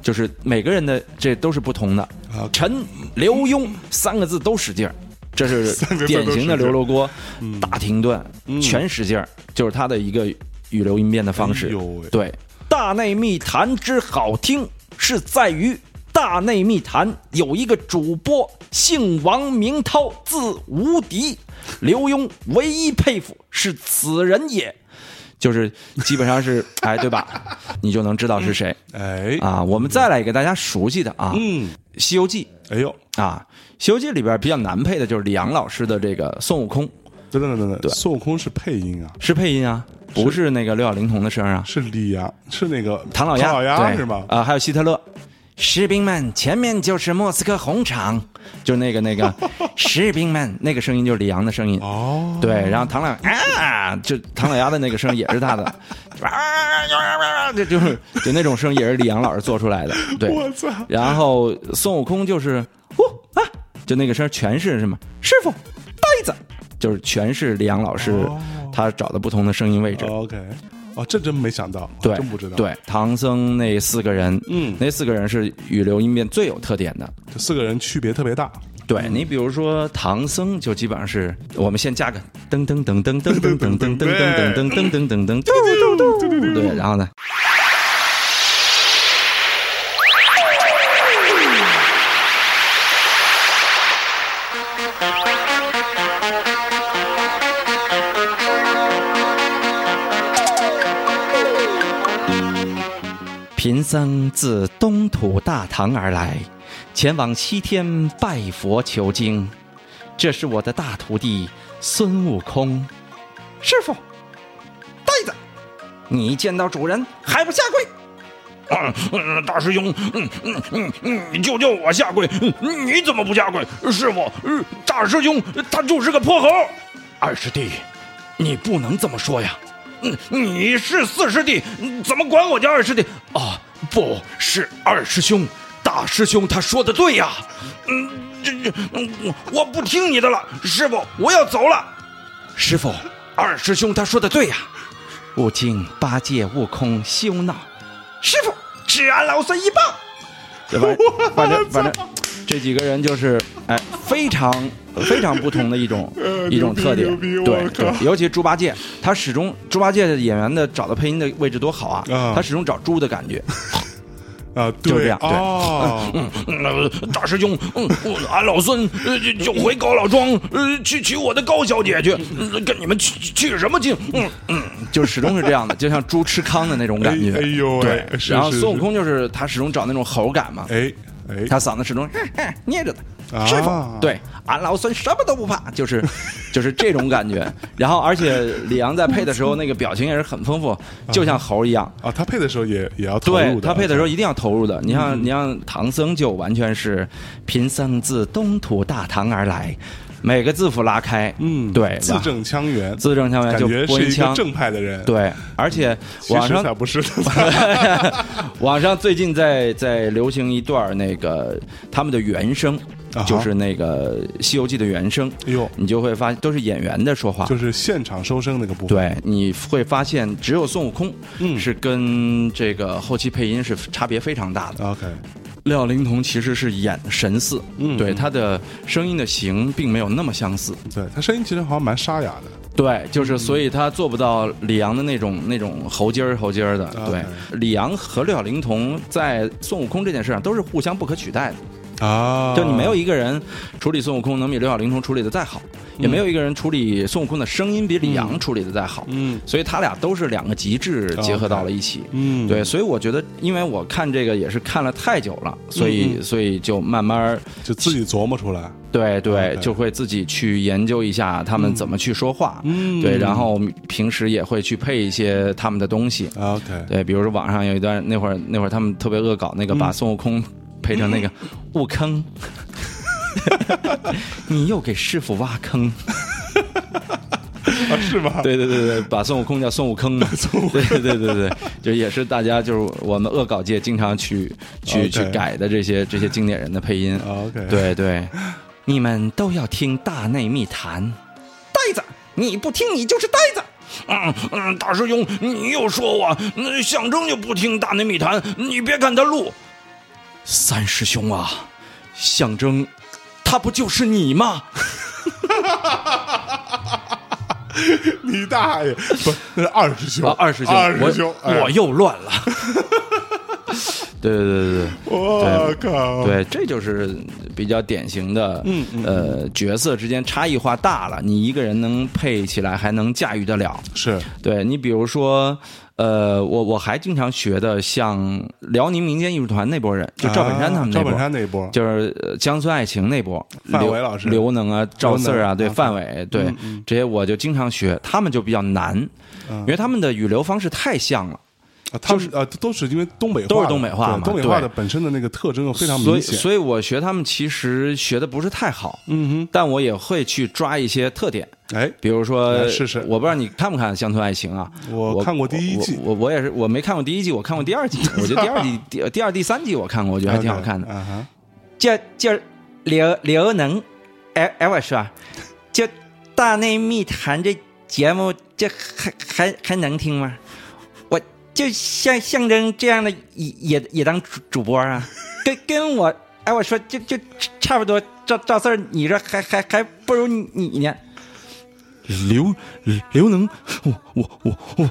就是每个人的这都是不同的。啊。陈刘墉三个字都使劲儿，这是典型的刘罗锅，大停顿，全使劲儿，就是他的一个语流音变的方式。对，大内密谈之好听是在于大内密谈有一个主播姓王名涛，字无敌。刘墉唯一佩服是此人也，就是基本上是哎，对吧？你就能知道是谁哎，啊。我们再来一个大家熟悉的啊，嗯，《西游记哎呦，》啊，《西游记》里边比较难配的就是李阳老师的这个孙悟空，等等等等，孙悟空是配音啊，是配音啊，不是那个六小龄童的声啊。是李阳，是那个唐老鸭，唐老鸭对。是吗？啊、还有希特勒。士兵们，前面就是莫斯科红场，就那个那个。士兵们，那个声音就是李阳的声音。哦，对，然后唐老啊，就唐老鸭的那个声也是他的，啊，就就是就那种声也是李阳老师做出来的。对，我操，然后孙悟空就是就那个声全是什么师傅呆子，就是全是李阳老师哦。他找的不同的声音位置。OK，哦，这真没想到，对，真不知道，，对，唐僧那四个人，嗯。那四个人是语流音变最有特点的。这四个人区别特别大，对你比如说唐僧，就基本上是我们先加个噔噔噔噔噔噔噔噔噔噔噔噔噔噔噔噔，对，然后呢，贫僧自东土大唐而来，前往西天拜佛求经。这是我的大徒弟孙悟空。师傅，呆子，你见到主人还不下跪？嗯嗯，大师兄，嗯嗯嗯嗯，你就叫我下跪，嗯你怎么不下跪？师傅，嗯大师兄他就是个泼猴。二师弟，你不能这么说呀。嗯，你是四师弟，怎么管我叫二师弟？啊，不是二师兄，大师兄他说的对呀。嗯，这这，嗯我我不听你的了，师傅，我要走了。师傅，二师兄他说的对呀。悟净八戒、悟空休闹。师傅，吃俺老孙一棒。对吧？反正反正，这几个人就是哎，非常非常不同的一种 一种特点。对对，尤其猪八戒，他始终猪八戒的演员的找的配音的位置多好啊，啊他始终找猪的感觉。啊，对就是这样对哦，嗯，呃，大师兄，嗯，嗯俺老孙呃就就回高老庄，呃，去娶我的高小姐去，呃跟你们去去什么劲？嗯嗯，就始终是这样的，就像猪吃糠的那种感觉。哎哎呦喂对，是然后孙悟空就是他始终找那种猴感嘛，哎哎，他嗓子始终捏着的。啊师傅，对，俺老孙什么都不怕，就是 就是这种感觉。然后，而且李阳在配的时候，那个表情也是很丰富，就像猴一样。啊，他配的时候也也要投对入对，他配的时候一定要投入的。你嗯像你像唐僧就完全是贫僧自东土大唐而来，每个字符拉开，嗯，对，字正腔圆，字正腔圆感就觉是一个播音腔，正派的人，，对，而且网上实才不是，网上最近在在流行一段那个他们的原声就是那个《西游记》的原声，哎呦，你就会发现都是演员的说话。就是现场收声那个部分，对，你会发现只有孙悟空嗯。是跟这个后期配音是差别非常大的。，OK，六小龄童其实是演神似，嗯对他的声音的型并没有那么相似。对他声音其实好像蛮沙哑的，对，就是所以他做不到李阳的那种那种喉尖儿喉尖儿的。对李阳和六小龄童在孙悟空这件事上都是互相不可取代的。啊，就你没有一个人处理孙悟空能比六小龄童处理的再好，也嗯没有一个人处理孙悟空的声音比李阳处理的再好。嗯。所以他俩都是两个极致结合到了一起。嗯，对，所以我觉得，因为我看这个也是看了太久了，所以、嗯所以就慢慢就自己琢磨出来，对对就会自己去研究一下他们怎么去说话，嗯。对，然后平时也会去配一些他们的东西，，OK，对，比如说网上有一段那会儿那会儿他们特别恶搞那个嗯。把孙悟空配上那个悟坑，你又给师傅挖坑。啊，是吗？对对对对，把孙悟空叫孙悟坑嘛，对对对对对，就也是大家就是我们恶搞界经常去去去改的这些这些经典人的配音。OK 对对，你们都要听大内密谈。呆子，你不听你就是呆子。嗯嗯，大师兄，你又说我，那象征就不听大内密谈，你别看他录，三师兄啊，象征，他不就是你吗？你大爷，不，那是二师兄，啊，二师兄，二师兄，我、哎我又乱了。对对对对。我靠，对，这就是比较典型的，呃，角色之间差异化大了，你一个人能配起来，还能驾驭得了。是。对你，比如说，呃，我我还经常学的，像辽宁民间艺术团那波人，就赵本山他们那波，啊赵本山那波，就是呃乡村爱情那波，刘范伟老师。刘能啊、赵四啊，对，啊范伟，对嗯嗯。这些我就经常学，他们就比较难，因为他们的语流方式太像了。啊，他们啊都是因为东北话，都是东北话嘛东北话的本身的那个特征又非常，明显。所以我学他们其实学的不是太好，嗯哼但我也会去抓一些特点，哎，比如说，来试试我不知道你看不看《乡村爱情》啊？我看过第一季我我我也是，我没看过第一季，我看过第二季。我觉得第二季、第第二、第三季我看过，我觉得还挺好看的。啊哈，就就刘刘能，哎哎，我说，就大内密谈这节目，这还还还能听吗？我就像象征这样的也也也当主主播啊，跟跟我哎我说就就差不多，赵赵四儿，你这还还还不如你你呢。刘刘能，我我我我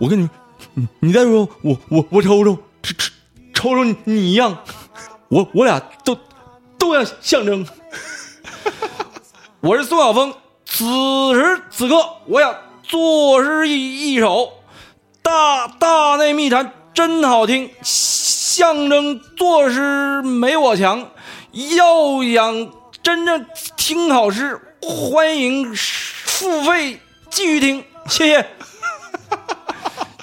我跟你，你你再说我我我瞅瞅，瞅瞅瞅瞅你一样，我我俩都都要象征。我是宋晓峰，此时此刻我想作诗一一首，大大内密谈真好听，象征作诗没我强。要想真正听好诗，欢迎付费继续听，谢谢。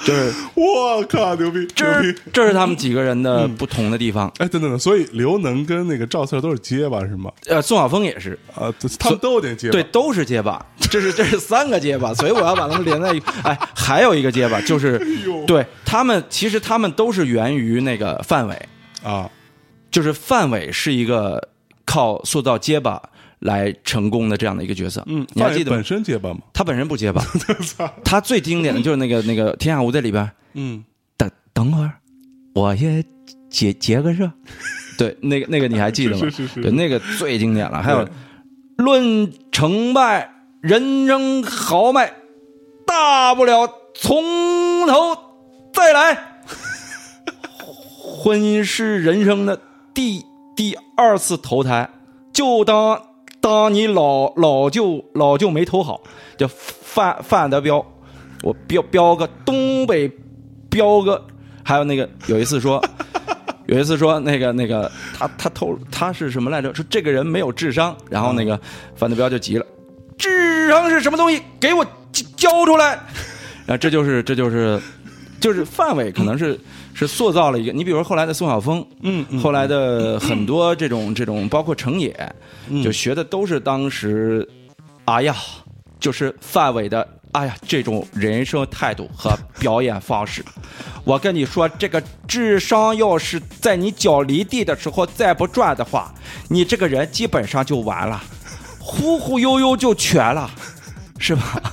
就是我靠，牛逼，这是牛逼！这是他们几个人的不同的地方。哎，等等等，所以刘能跟那个赵四都是结巴是吗？呃，宋晓峰也是，啊，他们都有点结巴。对，都是结巴，这是这是三个结巴，所以我要把他们连在一。哎，还有一个结巴就是，呦对他们其实他们都是源于那个范伟，啊，就是范伟是一个靠塑造结巴来成功的这样的一个角色。嗯，你还记得本？身结巴吗？他本身不结巴，他最经典的就是那个那个 《天下无贼》里边，嗯，等等会儿，我先结结个热。对，那个那个你还记得吗？是是是是对，那个最经典了。还有论成败，人生豪迈，大不了从头再来。婚姻是人生的第第二次投胎，就当当你老老舅老舅没投好，叫范范德彪，我彪彪哥东北彪哥，还有那个有一次说，有一次说那个那个他他偷他是什么来着？说这个人没有智商，然后那个范德彪就急了，智商是什么东西？给我交交出来！啊，这就是这就是就是范伟可能是是塑造了一个，你比如说后来的宋晓峰，嗯嗯后来的很多这种这种，包括程野，嗯就学的都是当时，哎呀，就是范伟的。哎呀，这种人生态度和表演方式，我跟你说，这个智商要是在你脚离地的时候再不转的话，你这个人基本上就完了，忽忽悠悠就瘸了，是吧？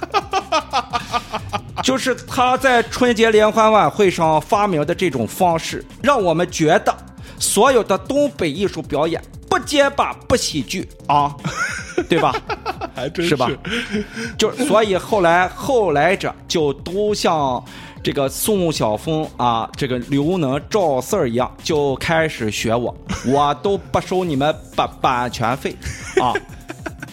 就是他在春节联欢晚会上发明的这种方式，让我们觉得所有的东北艺术表演不结巴不喜剧啊，对吧？还真是吧？就所以后来后来者就都像这个宋晓峰啊，这个刘能、赵四儿一样，就开始学我，我都不收你们版版权费啊，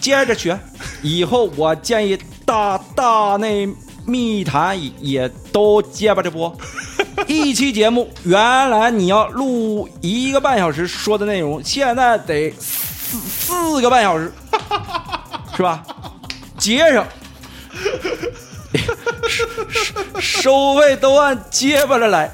接着学。以后我建议大大内密谈也也都结巴着播。一期节目原来你要录一个半小时说的内容，现在得四四个半小时。是吧？接上，收收费都按结巴着来，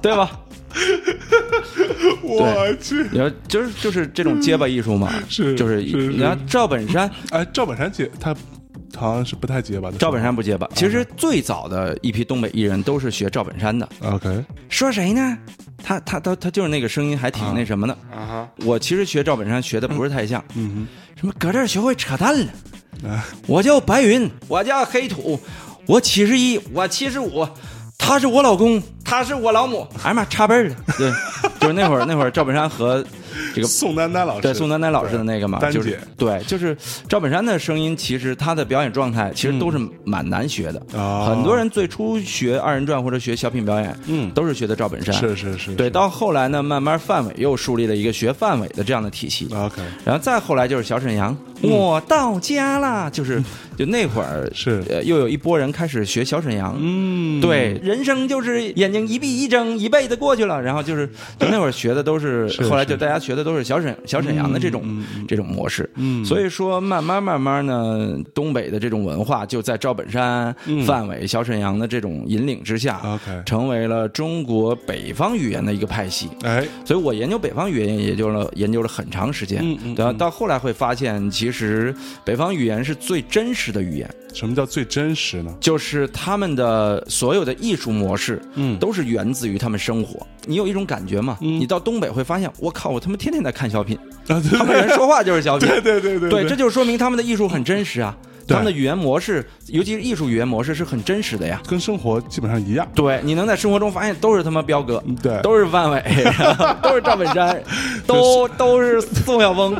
对吧？我去，你说就是就是这种结巴艺术嘛，是就是你看赵本山，哎，赵本山结他好像是不太结巴的。赵本山不结巴，其实最早的一批东北艺人都是学赵本山的。OK 说谁呢？他他他他就是那个声音还挺那什么的。啊哈，我其实学赵本山学的不是太像，嗯哼什么搁这儿学会扯淡了。啊，我叫白云，我叫黑土，我七十一，我七十五，他是我老公，他是我老母，哎呀妈，差辈儿了。对，就是那会儿，那会儿赵本山和这个宋丹丹老师，对宋丹丹老师的那个嘛，就是对，就是赵本山的声音，其实他的表演状态其实都是蛮难学的。啊很多人最初学二人转或者学小品表演，嗯都是学的赵本山。是是是，对，到后来呢，慢慢范伟又树立了一个学范伟的这样的体系。OK 然后再后来就是小沈阳，我到家啦，就是就那会儿是呃，又有一波人开始学小沈阳。嗯，对，人生就是眼睛一闭一睁，一辈子过去了。然后就是，就那会儿学的都是，是后来就大家学的都是小沈小沈阳的这种、这种模式。嗯所以说慢慢慢慢呢，东北的这种文化就在赵本山、范伟、小沈阳的这种引领之下 OK 成为了中国北方语言的一个派系。哎，所以我研究北方语言也研究了研究了很长时间，嗯嗯然后到后来会发现，其实北方语言是最真实的语言，什么叫最真实呢？就是他们的所有的艺术模式，嗯都是源自于他们生活。你有一种感觉吗？你到东北会发现，我靠，我他妈天天在看小品，啊，对他们人说话就是小品，对对对对对，这就说明他们的艺术很真实啊。他们的语言模式，尤其是艺术语言模式，是很真实的呀。跟生活基本上一样。对你能在生活中发现，都是他妈彪哥，对都是范伟，都是赵本山，都都是宋晓峰，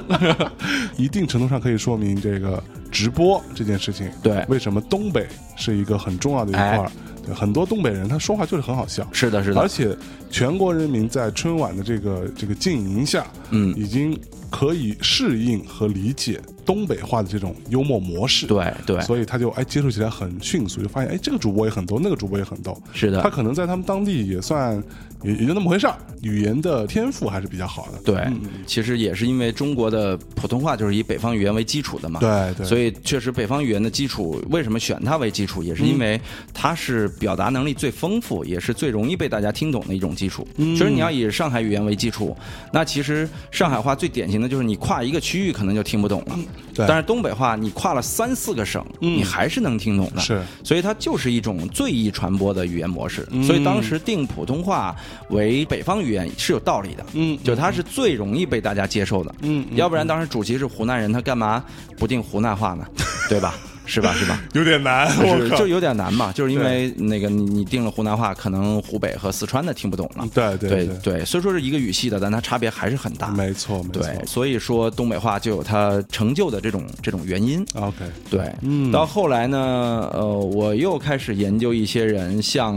一定程度上可以说明这个直播这件事情，对。为什么东北是一个很重要的一块儿？哎。对，很多东北人他说话就是很好笑，是的，是的，而且全国人民在春晚的这个这个经营下，嗯已经可以适应和理解东北话的这种幽默模式。。对对，所以他就哎接触起来很迅速，就发现哎这个主播也很逗，那个主播也很逗。是的他可能在他们当地也算也也就那么回事儿，语言的天赋还是比较好的。对，其实也是因为中国的普通话就是以北方语言为基础的嘛，对对所以确实北方语言的基础，为什么选它为基础，也是因为它是表达能力最丰富，也是最容易被大家听懂的一种基础。其实你要以上海语言为基础，那其实上海话最典型的就是你跨一个区域可能就听不懂了，对但是东北话你跨了三四个省，你还是能听懂的。是所以它就是一种最易传播的语言模式。所以当时定普通话为北方语言是有道理的。嗯就它是最容易被大家接受的。嗯要不然当时主席是湖南人，他干嘛不定湖南话呢？对吧？是吧？是吧？有点难，我靠就有点难嘛，就是因为那个你你定了湖南话，可能湖北和四川的听不懂了。对对对虽说是一个语系的，但它差别还是很大。没错没错。对，所以说东北话就有它成就的这种这种原因。OK，对，嗯到后来呢，呃，我又开始研究一些人，像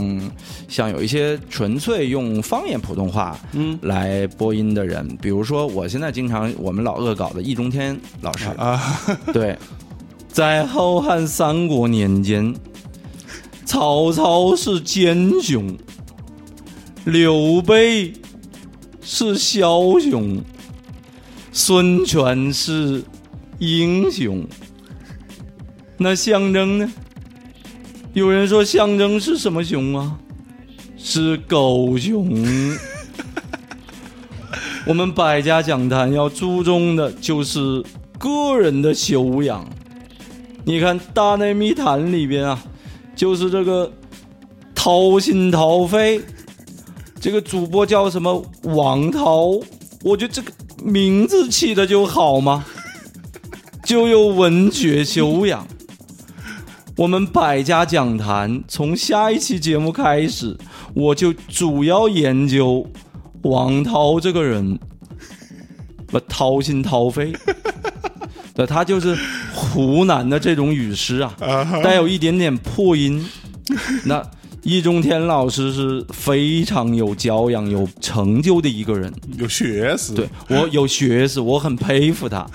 像有一些纯粹用方言普通话嗯来播音的人，比如说我现在经常我们老恶搞的易中天老师，啊，对，在后汉三国年间，曹操是奸雄，刘备是枭雄，孙权是英雄。那象征呢？有人说象征是什么熊啊？是狗熊。我们百家讲坛要注重的就是个人的修养。你看《大内密谈》里边啊，就是这个掏心掏肺，这个主播叫什么王涛，我觉得这个名字起的就好嘛，就有文学修养。我们百家讲坛从下一期节目开始，我就主要研究王涛这个人，不掏心掏肺。对，他就是湖南的这种语师啊，带有一点点破音。那易中天老师是非常有教养、有成就的一个人。有学识。对，我有学识，我很佩服他。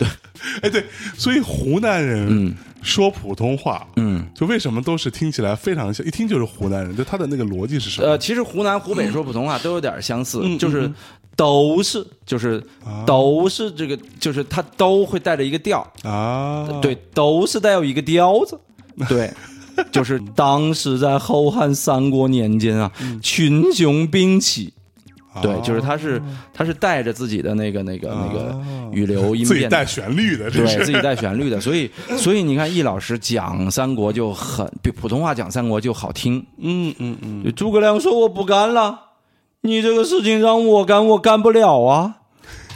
对 哎对，所以湖南人说普通话，嗯，就为什么都是听起来非常像，一听就是湖南人，就他的那个逻辑是什么？呃，其实湖南、湖北说普通话都有点相似，嗯就是都是，就是啊。都是这个，就是它都会带着一个调，啊，对，都是带有一个调子，对。就是当时在后汉三国年间啊，嗯。群雄并起，啊。对，就是他是他是带着自己的那个那个那个语流音自己带，旋律的，对自己带旋律的，所以 所以你看易老师讲三国就很比普通话讲三国就好听，嗯嗯嗯，就诸葛亮说我不干了，你这个事情让我干，我干不了啊。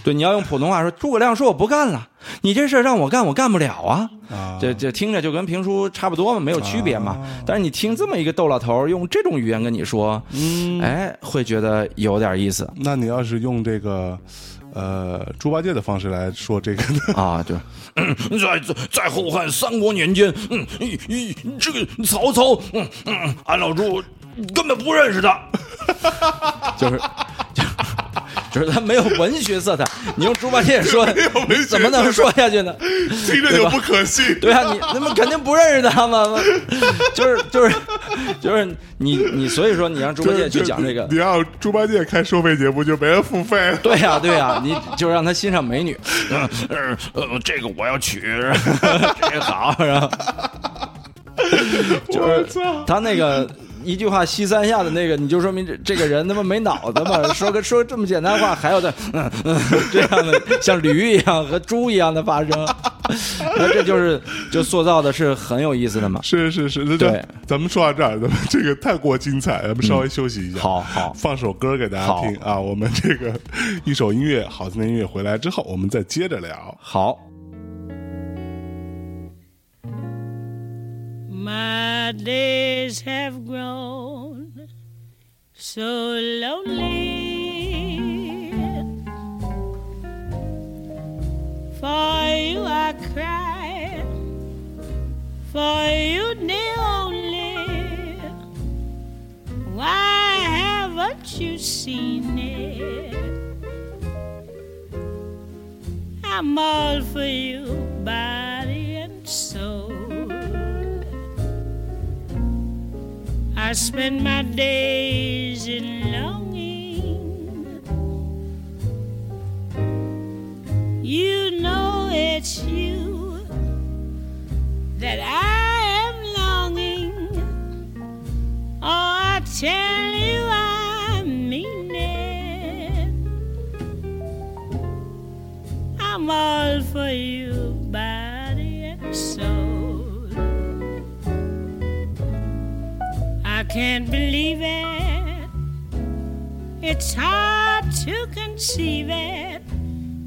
对，你要用普通话说，诸葛亮说我不干了，你这事儿让我干，我干不了啊。啊，这这听着就跟评书差不多嘛，没有区别嘛。但是你听这么一个逗老头用这种语言跟你说，嗯，哎，会觉得有点意思。那你要是用这个呃猪八戒的方式来说这个呢。啊，就 在在在后汉三国年间，嗯，一一这个曹操，嗯嗯，俺老朱根本不认识他。就是 就就是他没有文学色彩。你用猪八戒说，怎么能说下去呢？听着就不可信。对啊，你他们肯定不认识他嘛，就是就是就是你你所以说你让猪八戒去讲这个你，让猪八戒开收费节目就没人付费了。对呀、对呀、你就让他欣赏美女，嗯呃呃，这个我要娶。这个好，然后就是他那个一句话吸三下的那个，你就说明这这个人他妈没脑子嘛，说个说这么简单话，还要在嗯嗯这样的像驴一样和猪一样的发声，那这就是就塑造的是很有意思的嘛。是是是，那对，咱们说到这儿，咱们 这个太过精彩，咱们稍微休息一下，好好放首歌给大家听啊。我们这个一首音乐，好听的音乐回来之后，我们再接着聊。好，My days have grown so lonely. For you I cry, for you the only. Why haven't you seen it? I'm all for you, body and soul. I spend my days in longing. You know it's you that I am longing. Oh, I tell you I mean it. I'm all for you, body and soul. I can't believe it. It's hard to conceive it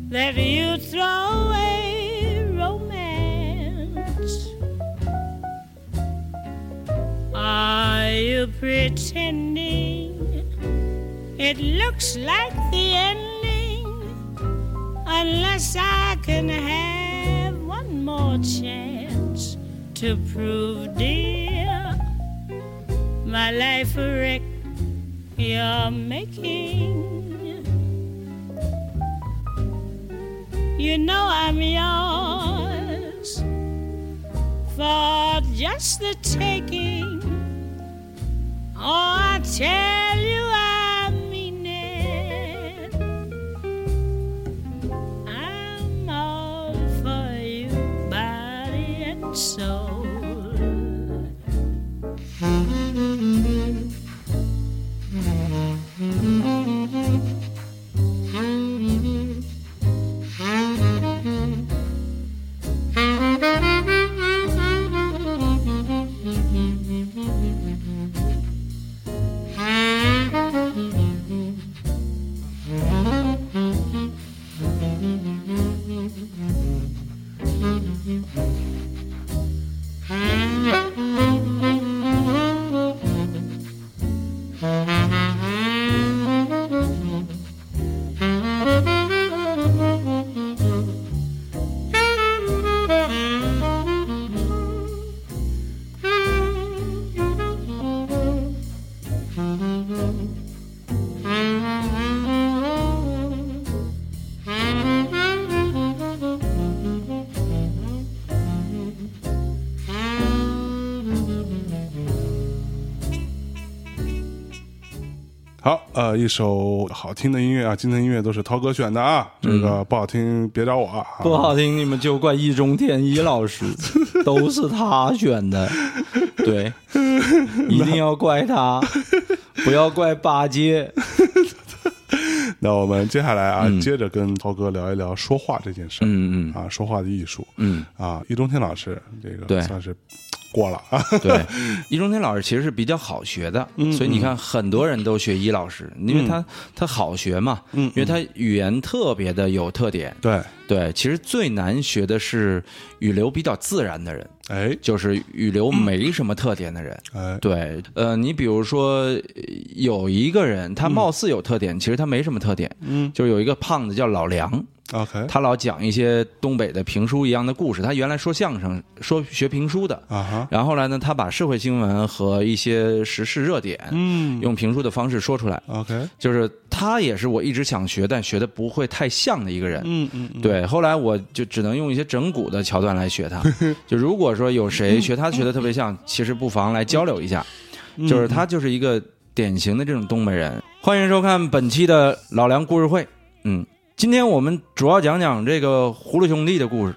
that you throw away romance. Are you pretending it looks like the ending? Unless I can have one more chance to prove, dear, my life a wreck you're making. You know I'm yours for just the taking. Oh, I tell 一首好听的音乐啊，今天音乐都是涛哥选的啊，这个不好听别找我啊。不好听你们就怪易中天一老师，都是他选的，对，一定要怪他，不要怪八戒。那我们接下来啊，接着跟涛哥聊一聊说话这件事儿。嗯嗯啊，说话的艺术。嗯啊，易中天老师这个对算是过了啊。对，易中天老师其实是比较好学的，嗯所以你看很多人都学易老师，因为他他好学嘛，嗯因为他语言特别的有特点。对，对，其实最难学的是语流比较自然的人，哎就是语流没什么特点的人。哎，对，呃，你比如说呃有一个人，他貌似有特点，其实他没什么特点。嗯就是有一个胖子叫老梁，，OK 他老讲一些东北的评书一样的故事。他原来说相声，说学评书的，然后后来呢，他把社会新闻和一些时事热点，嗯用评书的方式说出来。，OK，就是他也是我一直想学，但学的不会太像的一个人。嗯嗯嗯，对，后来我就只能用一些整蛊的桥段来学他。就如果说有谁学他学的特别像，其实不妨来交流一下。嗯就是他就是一个典型的这种东北人。欢迎收看本期的老梁故事会。嗯，今天我们主要讲讲这个葫芦兄弟的故事。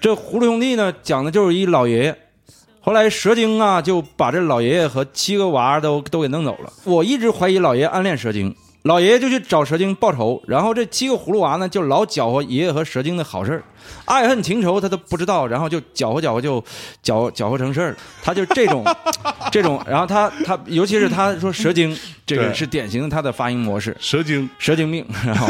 这葫芦兄弟呢，讲的就是一老爷爷。后来蛇精啊，就把这老爷爷和七个娃都都给弄走了。我一直怀疑老爷爷暗恋蛇精，老爷爷就去找蛇精报仇，然后这七个葫芦娃呢，就老搅和爷爷和蛇精的好事儿，爱恨情仇他都不知道，然后就搅和搅和就搅搅和成事儿了。他就这种 这种，然后他他尤其是他说蛇精这个是典型的他的发音模式，蛇精，蛇精病，然后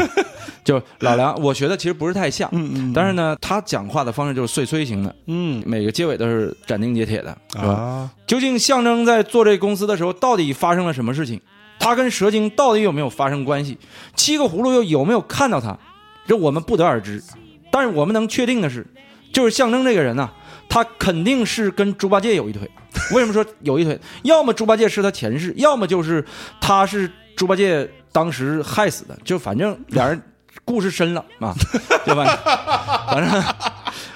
就老梁，我学的其实不是太像，嗯嗯但是呢，他讲话的方式就是碎碎型的，嗯每个结尾都是斩钉截铁的，是吧？啊，究竟象征在做这公司的时候，到底发生了什么事情？他跟蛇精到底有没有发生关系？七个葫芦又有没有看到他？这我们不得而知。但是我们能确定的是，就是象征这个人呐、他肯定是跟猪八戒有一腿。为什么说有一腿？要么猪八戒是他前世，要么就是他是猪八戒当时害死的。就反正俩人故事深了啊，对吧？反正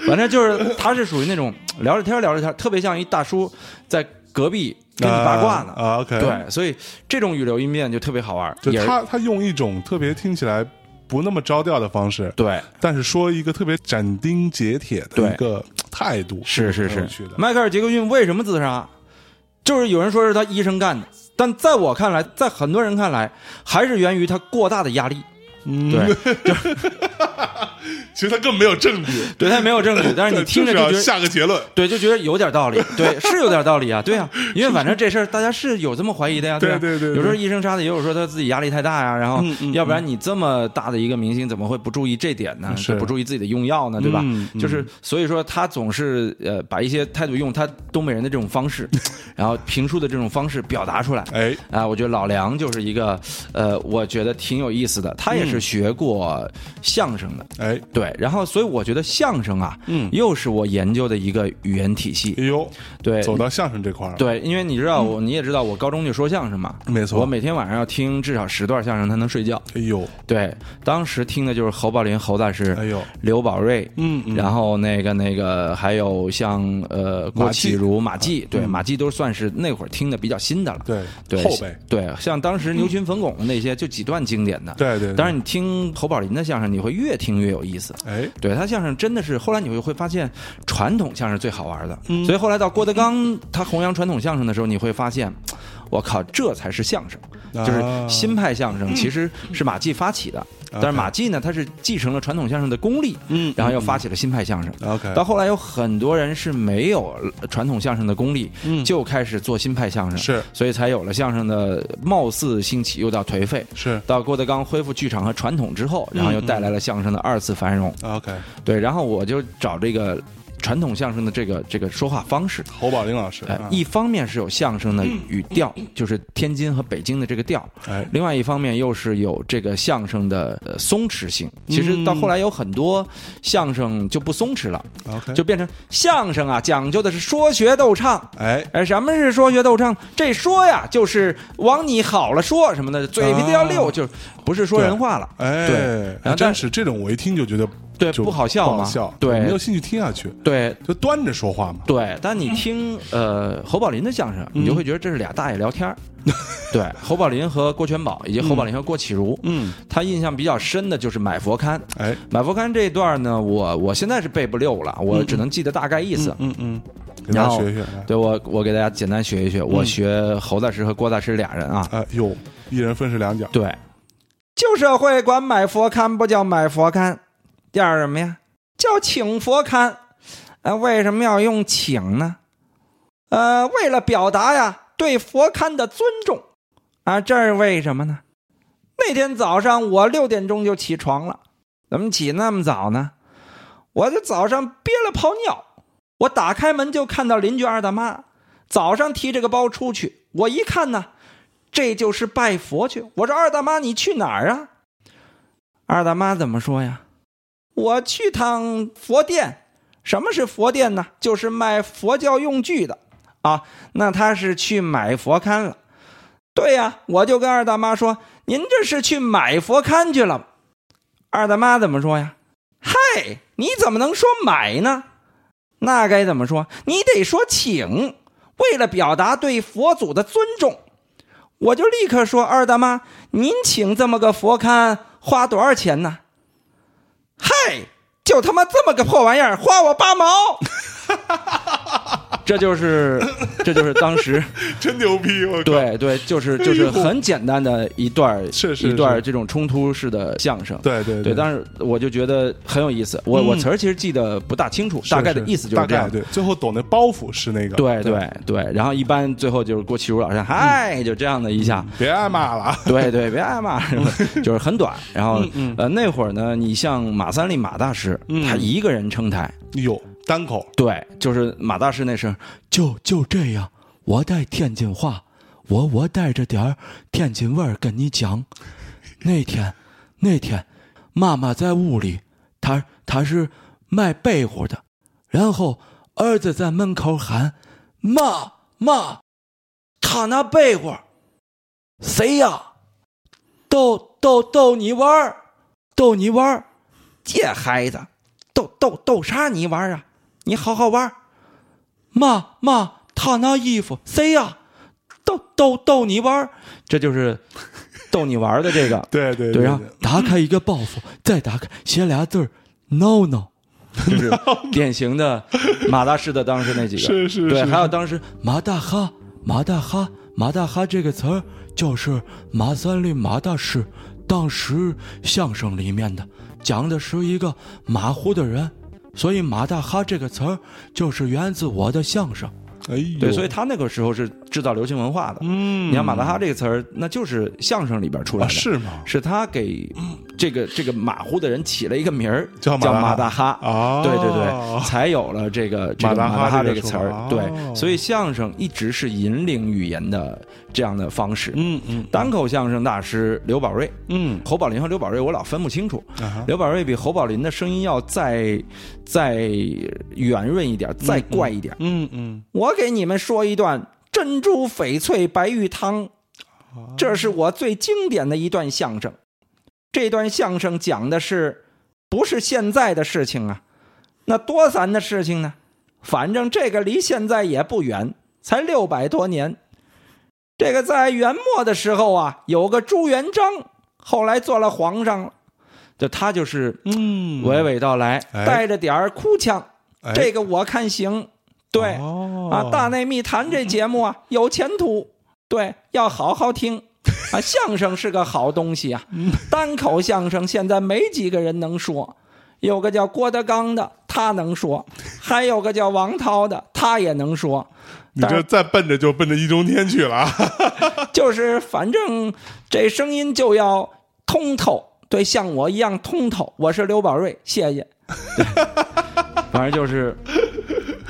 反正就是他是属于那种聊着天聊着天，特别像一大叔在隔壁跟你八卦呢。啊，OK，，对，所以这种语流音变就特别好玩儿，就他他用一种特别听起来不那么着调的方式，对，但是说一个特别斩钉截铁的一个态度，是是是。迈克尔·杰克逊为什么自杀？就是有人说是他医生干的，但在我看来，在很多人看来，还是源于他过大的压力。嗯对，其实他根本没有证据，对他也没有证据，但是你听着就觉得。下个结论。对，就觉得有点道理，对，是有点道理啊，对啊，因为反正这事儿大家是有这么怀疑的呀，吧？对对对对有时候医生杀的，也有说他自己压力太大呀，然后嗯嗯要不然你这么大的一个明星，怎么会不注意这点呢？是不注意自己的用药呢，对吧？就是所以说他总是呃把一些态度用他东北人的这种方式，然后评书的这种方式表达出来。哎，啊，我觉得老梁就是一个，呃，我觉得挺有意思的。他也是学过相声的，哎，对。然后，所以我觉得相声啊，嗯。又是我研究的一个语言体系。哎呦，对，走到相声这块儿了，对，因为你知道我，你也知道，我高中就说相声嘛，没错。我每天晚上要听至少十段相声才能睡觉。哎呦，对，当时听的就是侯宝林侯大师，哎呦，刘宝瑞，嗯嗯。然后那个那个还有像呃郭马季。启儒、马季，对，嗯马季都算是那会儿听的比较新的了。对对，后辈，对，像当时牛群冯巩那些就几段经典的。对对，对。当然，你听侯宝林的相声，你会越听越有意思。哎，对他相声真的是，后来你会会发现，传统相声最好玩的。嗯所以后来到郭德纲他弘扬传统相声的时候，你会发现，我靠，这才是相声，就是啊新派相声其实是马季发起的。但是马季呢，他是继承了传统相声的功力，嗯然后又发起了新派相声。OK，到后来有很多人是没有传统相声的功力，嗯就开始做新派相声，是所以才有了相声的貌似兴起，又到颓废。是到郭德纲恢复剧场和传统之后，然后又带来了相声的二次繁荣。OK，对，然后我就找这个传统相声的这个这个说话方式。侯宝林老师，哎啊，一方面是有相声的语调，就是天津和北京的这个调；哎，另外一方面又是有这个相声的呃松弛性。其实到后来有很多相声就不松弛了就变成相声啊，讲究的是说学逗唱。哎，哎，什么是说学逗唱？这说呀，就是往你好了说什么的，嘴皮子要溜，啊就不是说人话了。哎，对还然后但真是这种，我一听就觉得对，不好笑嘛。不好笑，对，没有兴趣听下去，对。就端着说话嘛，对，但你听呃侯宝林的相声，你就会觉得这是俩大爷聊天儿。对，侯宝林和郭全宝，以及侯宝林和郭启儒，嗯，他印象比较深的就是买佛龛。哎，买佛龛这一段呢，我我现在是背不溜了，我只能记得大概意思。嗯嗯，给大然后家学学，来对我，我给大家简单学一学。我学侯大师和郭大师俩人啊，哎呦，一人分饰两角，对，旧社会管买佛龛不叫买佛龛，叫什么呀？叫请佛龛。啊，为什么要用请呢？呃，为了表达呀对佛龛的尊重，啊，这是为什么呢？那天早上我六点钟就起床了，怎么起那么早呢？我就早上憋了泡尿，我打开门就看到邻居二大妈早上提着个包出去，我一看呢，这就是拜佛去。我说二大妈你去哪儿啊？二大妈怎么说呀？我去趟佛殿。什么是佛殿呢？就是卖佛教用具的啊。那他是去买佛龛了。对呀，我就跟二大妈说：“您这是去买佛龛去了。”二大妈怎么说呀？嗨，你怎么能说买呢？那该怎么说？你得说请。为了表达对佛祖的尊重，我就立刻说：“二大妈，您请这么个佛龛花多少钱呢？”嗨，就他妈这么个破玩意儿，花我八毛。哈哈哈哈哈这就是，这就是当时，真牛逼！我靠，对对，就是就是很简单的一段儿是是一段这种冲突式的相声。对对对，但是我就觉得很有意思。我、我词儿其实记得不大清楚，是大概的意思就是这样。对，最后抖那包袱是那个，对对对，然后一般最后就是郭启儒老师，嗨，就这样的一下。别挨骂了啊。对对，别挨骂，就是很短。然后、呃，那会儿呢，你像马三立马大师，他一个人撑台，有单口，对，就是马大师那声，就就这样，我带天津话，我我带着点儿天津味儿跟你讲。那天，那天，妈妈在屋里，她她是卖被窝的，然后儿子在门口喊：“妈妈，他那被窝，谁呀？逗逗逗你玩儿，逗你玩儿。这孩子，逗逗逗啥你玩啊？你好好玩。妈妈，他那衣服谁呀？逗逗逗你玩儿。这就是逗你玩的这个。对对对，然后打开一个包袱，再打开写俩字儿 “no no”，就是典型的马大师的当时那几个。对，是是对还有当时马大哈，马大哈，马大哈这个词儿就是马三立马大师当时相声里面的，讲的是一个马虎的人，所以马大哈这个词儿就是源自我的相声。哎，对，所以他那个时候是制造流行文化的。嗯，你看马大哈这个词儿，那就是相声里边出来啊的。是吗？是他给这个这个马虎的人起了一个名儿，叫叫马大哈。哦对对对，才有了这个这个马大哈这个词儿。对哦，所以相声一直是引领语言的这样的方式。嗯嗯单口相声大师刘宝瑞，嗯侯宝林和刘宝瑞我老分不清楚。啊刘宝瑞比侯宝林的声音要再再圆润一点，再怪一点。嗯嗯，我给你们说一段珍珠翡翠白玉汤，这是我最经典的一段相声。这段相声讲的是不是现在的事情啊？那多咱的事情呢？反正这个离现在也不远，才六百多年。这个在元末的时候啊，有个朱元璋，后来做了皇上了，就他就是嗯娓娓道来，哎带着点儿哭腔。哎这个我看行，对、哦啊，大内密谈这节目啊有前途，对，要好好听啊。相声是个好东西啊，单口相声现在没几个人能说，有个叫郭德纲的，他能说，还有个叫王涛的，他也能说。你这再奔着就奔着易中天去了啊！就是反正这声音就要通透，对，像我一样通透。我是刘宝瑞，谢谢。对反正就是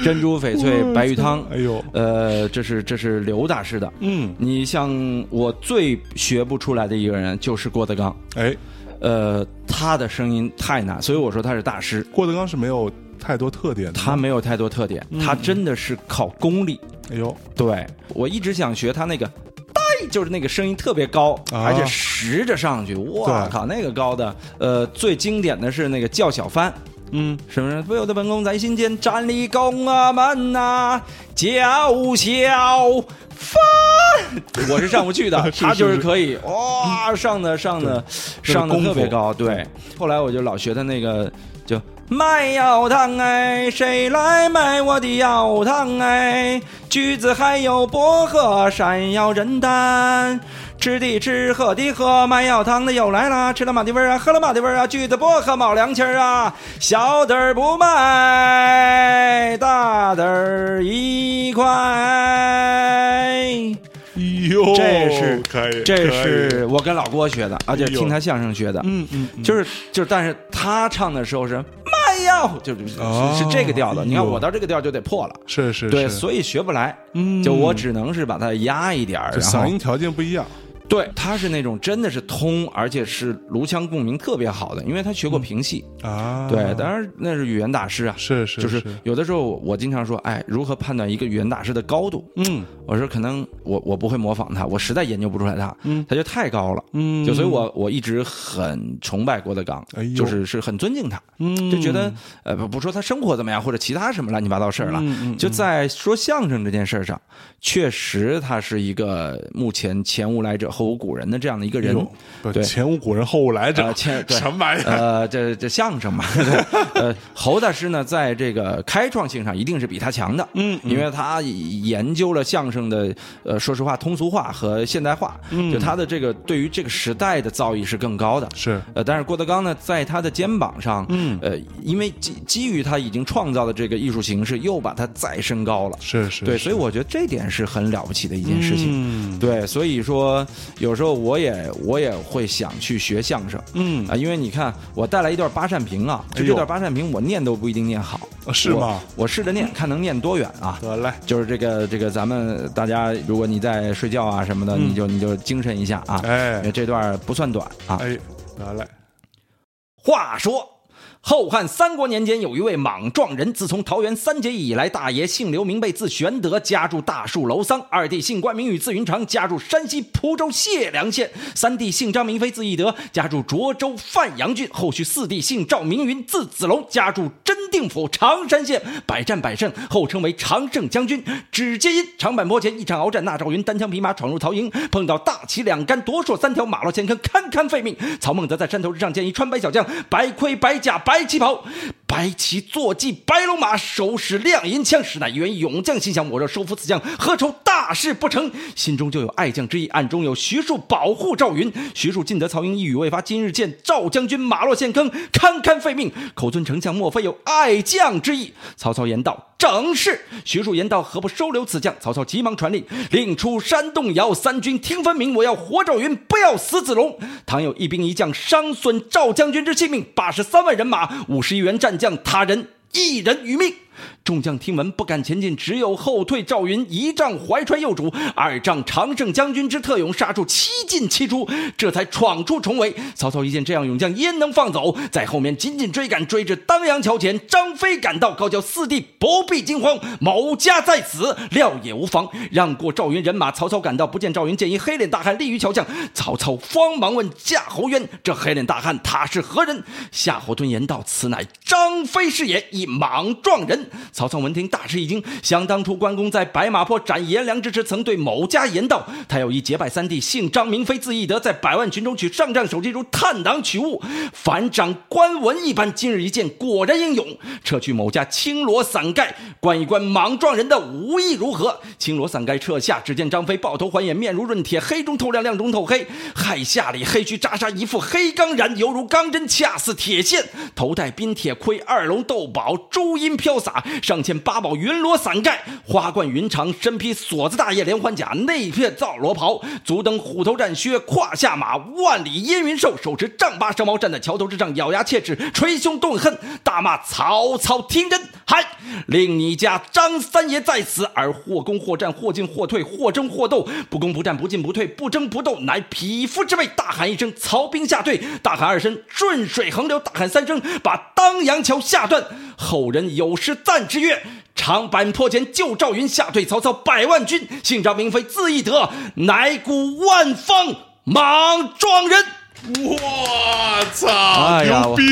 珍珠翡翠白玉汤，哎呦，呃，这是这是刘大师的。嗯，你像我最学不出来的一个人就是郭德纲，哎，呃，他的声音太难，所以我说他是大师。郭德纲是没有太多特点的，他没有太多特点，他真的是靠功力。哎呦，对我一直想学他那个呆，就是那个声音特别高，啊而且实着上去，我靠，那个高的。呃，最经典的是那个叫小帆，嗯，是不是？不由得本宫在心间，站立宫啊门呐，叫小帆。我是上不去的，是他就是是可以哇，上的上的上的特别高。对，后来我就老学他那个就。卖药汤哎，谁来买我的药汤哎？橘子还有薄荷，山药人丹，吃的吃，喝的喝，卖药汤的又来了，吃了马蹄味儿啊，喝了马蹄味儿啊，橘子薄荷冒凉气儿啊，小的儿不卖，大的儿一块。哟，这是可以，这是我跟老郭学的，而且听他相声学的。嗯嗯，嗯就是就是，但是他唱的时候是卖药，就是是这个调的。你看我到这个调就得破了，是是对，是所以学不来。嗯就我只能是把它压一点嗓音条件不一样，对，他是那种真的是通，而且是颅腔共鸣特别好的，因为他学过评戏。啊，对，当然那是语言大师啊。是是就是。有的时候我经常说，哎，如何判断一个语言大师的高度？嗯。我说可能我我不会模仿他，我实在研究不出来他，嗯。他就太高了。嗯，就所以我我一直很崇拜郭德纲，哎就是是很尊敬他，嗯。就觉得呃不不说他生活怎么样或者其他什么乱七八糟事儿了，就在说相声这件事上，确实他是一个目前前无来者后无古人的这样的一个人。不对前无古人后无来者呃，，前什么玩意儿？呃，这这相声嘛，呃，侯大师呢，在这个开创性上一定是比他强的，嗯因为他研究了相声的，呃，说实话，通俗化和现代化，嗯就他的这个对于这个时代的造诣是更高的。是呃，但是郭德纲呢，在他的肩膀上，嗯呃，因为基基于他已经创造的这个艺术形式，又把它再升高了。是是，对，所以我觉得这点是很了不起的一件事情。嗯对，所以说有时候我也我也会想去学相声，嗯啊，因为你看我带来一段八扇屏啊，就这段八扇屏我念都不一定念好，啊是吗我？试着念，看能念多远啊。得嘞，就是这个这个，咱们大家，如果你在睡觉啊什么的，你就你就精神一下啊。哎这段不算短啊。哎，得嘞，话说。后汉三国年间，有一位莽撞人，自从桃园三结义以来，大爷姓刘，名备，字玄德，家住大树楼桑；二弟姓关，名羽，字云长，家住山西蒲州解良县；三弟姓张，名飞，字翼德，家住涿州范阳郡。后续四弟姓赵，名云，字子龙，家住真定府常山县，百战百胜，后称为常胜将军。只皆因长坂坡前一场鏖战，那赵云单枪匹马闯入曹营，碰到大旗两杆，夺槊三条，马落前坑，堪堪废命。曹孟德在山头之上见一穿白小将，白盔白甲白旗袍，白旗坐骑白龙马，手使亮银枪，实乃一员勇将。心想我若收服此将，何愁大事不成？心中就有爱将之意，暗中有徐庶保护赵云。徐庶进得曹营，一语未发，今日见赵将军马落陷坑，堪堪废命。口尊丞相，莫非有爱将之意？曹操言道。正是，徐庶言道：“何不收留此将？”曹操急忙传令，令出山动摇，三军听分明。我要活赵云，不要死子龙。倘有一兵一将伤损赵将军之性命，八十三万人马，五十一员战将，他人一人于命。众将听闻，不敢前进，只有后退。赵云一仗怀揣幼主，二仗常胜将军之特勇，杀出七进七出，这才闯出重围。曹操一见这样勇将，焉能放走？在后面紧紧追赶，追至当阳桥前，张飞赶到，高叫四弟不必惊慌，某家在此，料也无妨。让过赵云人马，曹操赶到，不见赵云，见一黑脸大汉立于桥下。曹操慌忙问夏侯渊：“这黑脸大汉他是何人？”夏侯惇言道：“此乃张飞是也，一莽撞人。”曹操闻听大吃一惊，想当初关公在白马坡斩颜良之时，曾对某家言道：“他有一结拜三弟，姓张，名飞，字翼德，在百万群中取上将首级如探囊取物，反掌关文一般。今日一见，果然英勇。撤去某家青罗伞盖，观一观莽撞人的武艺如何？”青罗伞盖撤下，只见张飞抱头环眼，面如润铁，黑中透亮，亮中透黑，亥下里黑须扎纱，一副黑钢髯，犹如钢针，恰似铁线。头戴冰铁盔，二龙斗宝，珠缨飘洒，上嵌八宝云罗伞盖，花冠云长，身披锁子大叶连环甲，内片皂罗袍，足蹬虎头战靴，胯下马，万里烟云兽，手持丈八蛇矛，站在桥头之上，咬牙切齿，捶胸顿恨，大骂曹操听真，嗨，令你家张三爷在此，而或攻或战，或进或退，或争或斗，不攻不战，不进不退，不争不斗，乃匹夫之辈。大喊一声，曹兵下退；大喊二声，顺水横流；大喊三声，把当阳桥下断。后人有诗赞之曰：“长坂坡前救赵云，下退曹操百万军。姓张名飞，字翼德，乃古万方莽撞人。”我操，哎呀牛逼！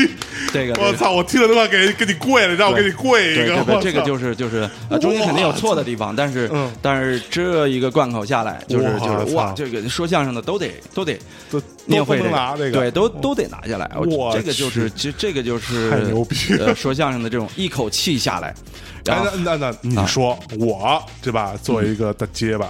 这个我操，我听了都要给给你跪了，让我给你跪一，个。这个就是就是呃，中间肯定有错的地方，但是嗯但是这一个贯口下来，就是就是哇，这个说相声的都得都得都念会拿这个对，都都得拿下来。我我这个就是去其实这个就是太牛逼呃，说相声的这种一口气下来，然哎后，那那那你说我对吧？作为一个大结巴，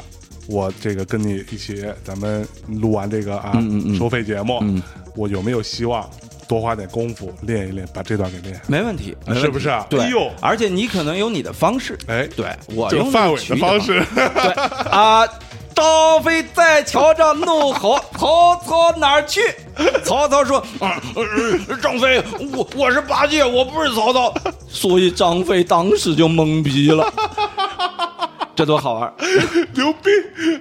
我这个跟你一起，咱们录完这个啊、嗯嗯嗯。收费节目，嗯。我有没有希望多花点功夫练一练，把这段给练？没问题，问题。是不是啊？对，哎呦。而且你可能有你的方式，哎，对我用范伟的方式，对啊，张飞在桥上怒吼：“曹操哪儿去？” 曹操说：“啊呃张飞，我我是八戒，我不是曹操。所以张飞当时就懵逼了，这多好玩，牛逼！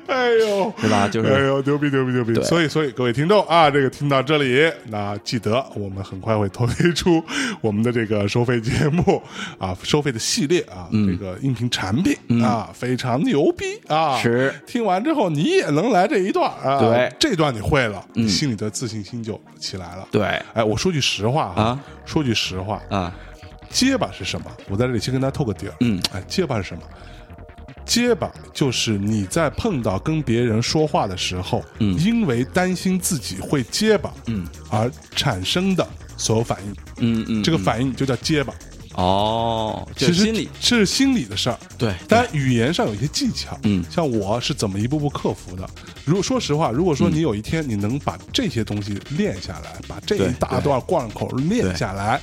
哎呦，对吧？就是哎呦，牛逼牛逼牛逼！所以所以各位听众啊，这个听到这里，那记得我们很快会推出我们的这个收费节目啊，收费的系列啊，这个音频产品啊，非常牛逼啊！是听完之后你也能来这一段啊，对这段你会了，你心里的自信心就起来了。对哎，我说句实话啊，说句实话，啊，结巴是什么？我在这里先跟大家透个底儿。嗯，哎，结巴是什么？结巴就是你在碰到跟别人说话的时候，嗯，因为担心自己会结巴，嗯，而产生的所有反应，嗯嗯，这个反应就叫结巴。哦，其实是心理。是心理的事儿，对，当然语言上有一些技巧，嗯。像我是怎么一步步克服的。如果说实话，如果说你有一天你能把这些东西练下来，把这一大段贯口练下来，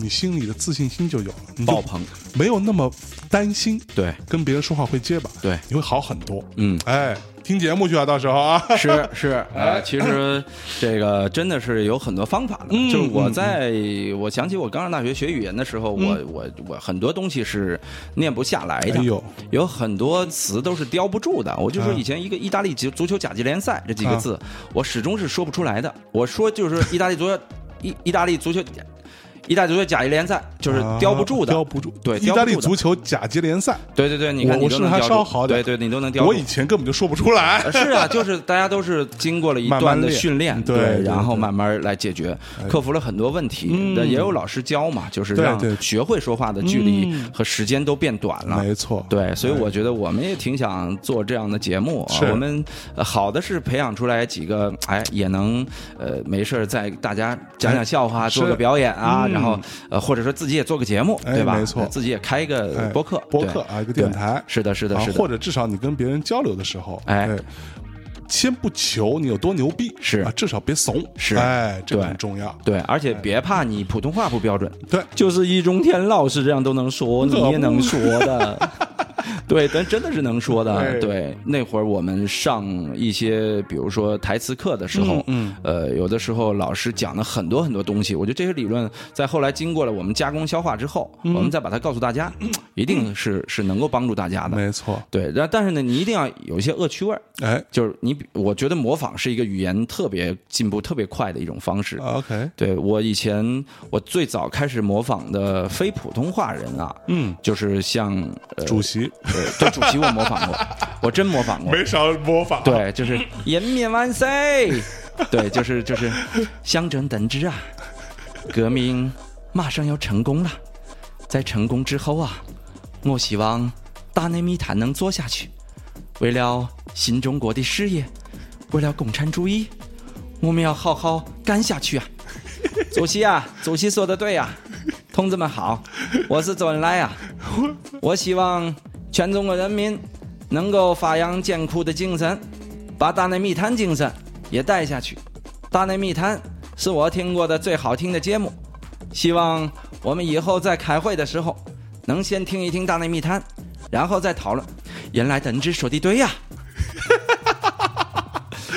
你心里的自信心就有了，你就爆棚，没有那么担心，对跟别人说话会结巴，对你会好很多。嗯哎，听节目去啊，到时候啊，是是，呃，其实这个真的是有很多方法的。嗯就是我在我想起我刚上大学学语言的时候，我我我很多东西是念不下来的，哎呦有很多词都是叼不住的。我就说啊以前一个意大利足足球甲级联赛这几个字，我始终是说不出来的。我说就是意大利足球意意大利足球。意大利足球甲级联赛就是叼不住的，啊叼不住。对，意大利足球甲级联赛，对对对，你看我我是还你都能叼住。稍好点。对对，你都能叼住。我以前根本就说不出来。呃是啊，就是大家都是经过了一段的慢慢练。训练，对对然后慢慢来解决，克服了很多问题。嗯。那也有老师教嘛，就是让学会说话的距离嗯。和时间都变短了。没错，对，所以我觉得我们也挺想做这样的节目啊。我们呃好的是培养出来几个，哎，也能呃没事儿在大家讲讲笑话，做个表演啊，嗯然后呃或者说自己也做个节目，哎对吧？没错。呃自己也开一个哎播客，播客啊，一个电台，是的，是的，啊是的，或者至少你跟别人交流的时候，哎。先不求你有多牛逼，是。啊，至少别怂，是。哎，这个很重要。对，而且别怕你普通话不标准，对，就是易中天老师这样都能说，你也能说的。对，但真的是能说的。哎对，那会儿我们上一些，比如说台词课的时候，嗯呃，有的时候老师讲了很多很多东西，我觉得这些理论在后来经过了我们加工消化之后，嗯我们再把它告诉大家，一定是是能够帮助大家的。没错，对，但但是呢，你一定要有一些恶趣味儿。哎就是你，我觉得模仿是一个语言特别进步、特别快的一种方式。，OK，对我以前我最早开始模仿的非普通话人啊，嗯，就是像呃主席呃对主席我模仿过，我真模仿过。没少模仿，，对，就是颜面万岁，对，就是就是乡镇等之啊，革命马上要成功了，在成功之后啊，我希望大内密探能做下去，为了新中国的事业，为了共产主义，我们要好好干下去啊！主席啊，主席说的对呀、同志们好，我是周恩来啊，我希望全中国人民能够发扬艰苦的精神，把大内密探精神也带下去。大内密探是我听过的最好听的节目，希望我们以后在开会的时候能先听一听大内密探，然后再讨论。原来邓芝说的对呀、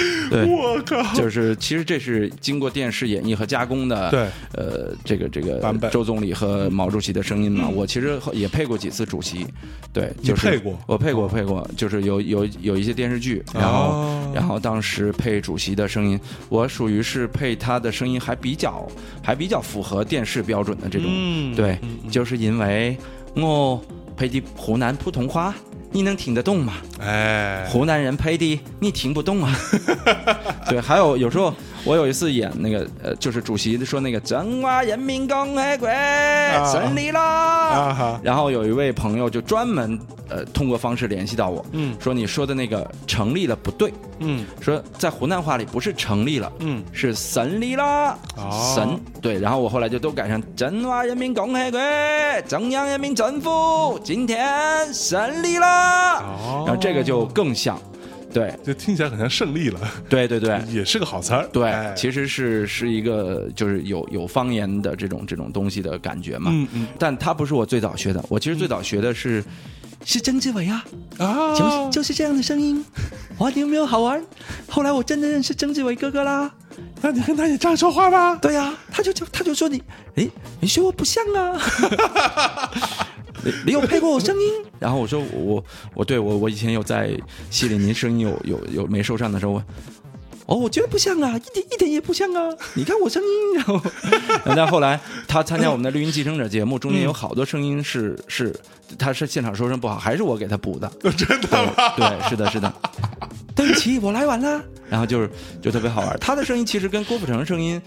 对，我靠，就是其实这是经过电视演绎和加工的，对，呃，这个这个版本。周总理和毛主席的声音嘛，我其实也配过几次主席，对，就是配过？我配过配过，就是有有有一些电视剧，然后、哦然后当时配主席的声音，我属于是配他的声音还比较还比较符合电视标准的这种，嗯。对，就是因为我配的湖南普通话。你能听得懂吗？哎，湖南人配的，你听不懂啊。对，还有有时候我有一次演那个呃，就是主席说那个中华人民共和国胜利啦，啊哈，然后有一位朋友就专门呃通过方式联系到我，嗯。说你说的那个成立了不对，嗯。说在湖南话里不是成立了，嗯，是胜利啦，哦。神对，然后我后来就都改成中华人民共和国中央人民政府今天胜利啦，哦。然后这个就更像。对就听起来很像胜利了，对对对也是个好词儿。对，哎其实是是一个就是有有方言的这种这种东西的感觉嘛。嗯嗯但它不是我最早学的，我其实最早学的是、是曾志伟啊，啊，就是就是这样的声音。哇，你有没有好玩？后来我真的认识曾志伟哥哥啦。那你跟他也这样说话吗？对呀、他就就他就说你，哎，你学我不像啊。你你有配过我声音？然后我说我我我对我我以前有在戏里，您声音有有有没受伤的时候，我哦，我觉得不像啊，一点一点也不像啊。你看我声音，然后，然后后来他参加我们的《绿茵继承者》节目，中间有好多声音是是他是现场收声不好，还是我给他补的。真的吗？对，是的，是的。对不起，我来晚了。然后就是就特别好玩，他的声音其实跟郭富城声音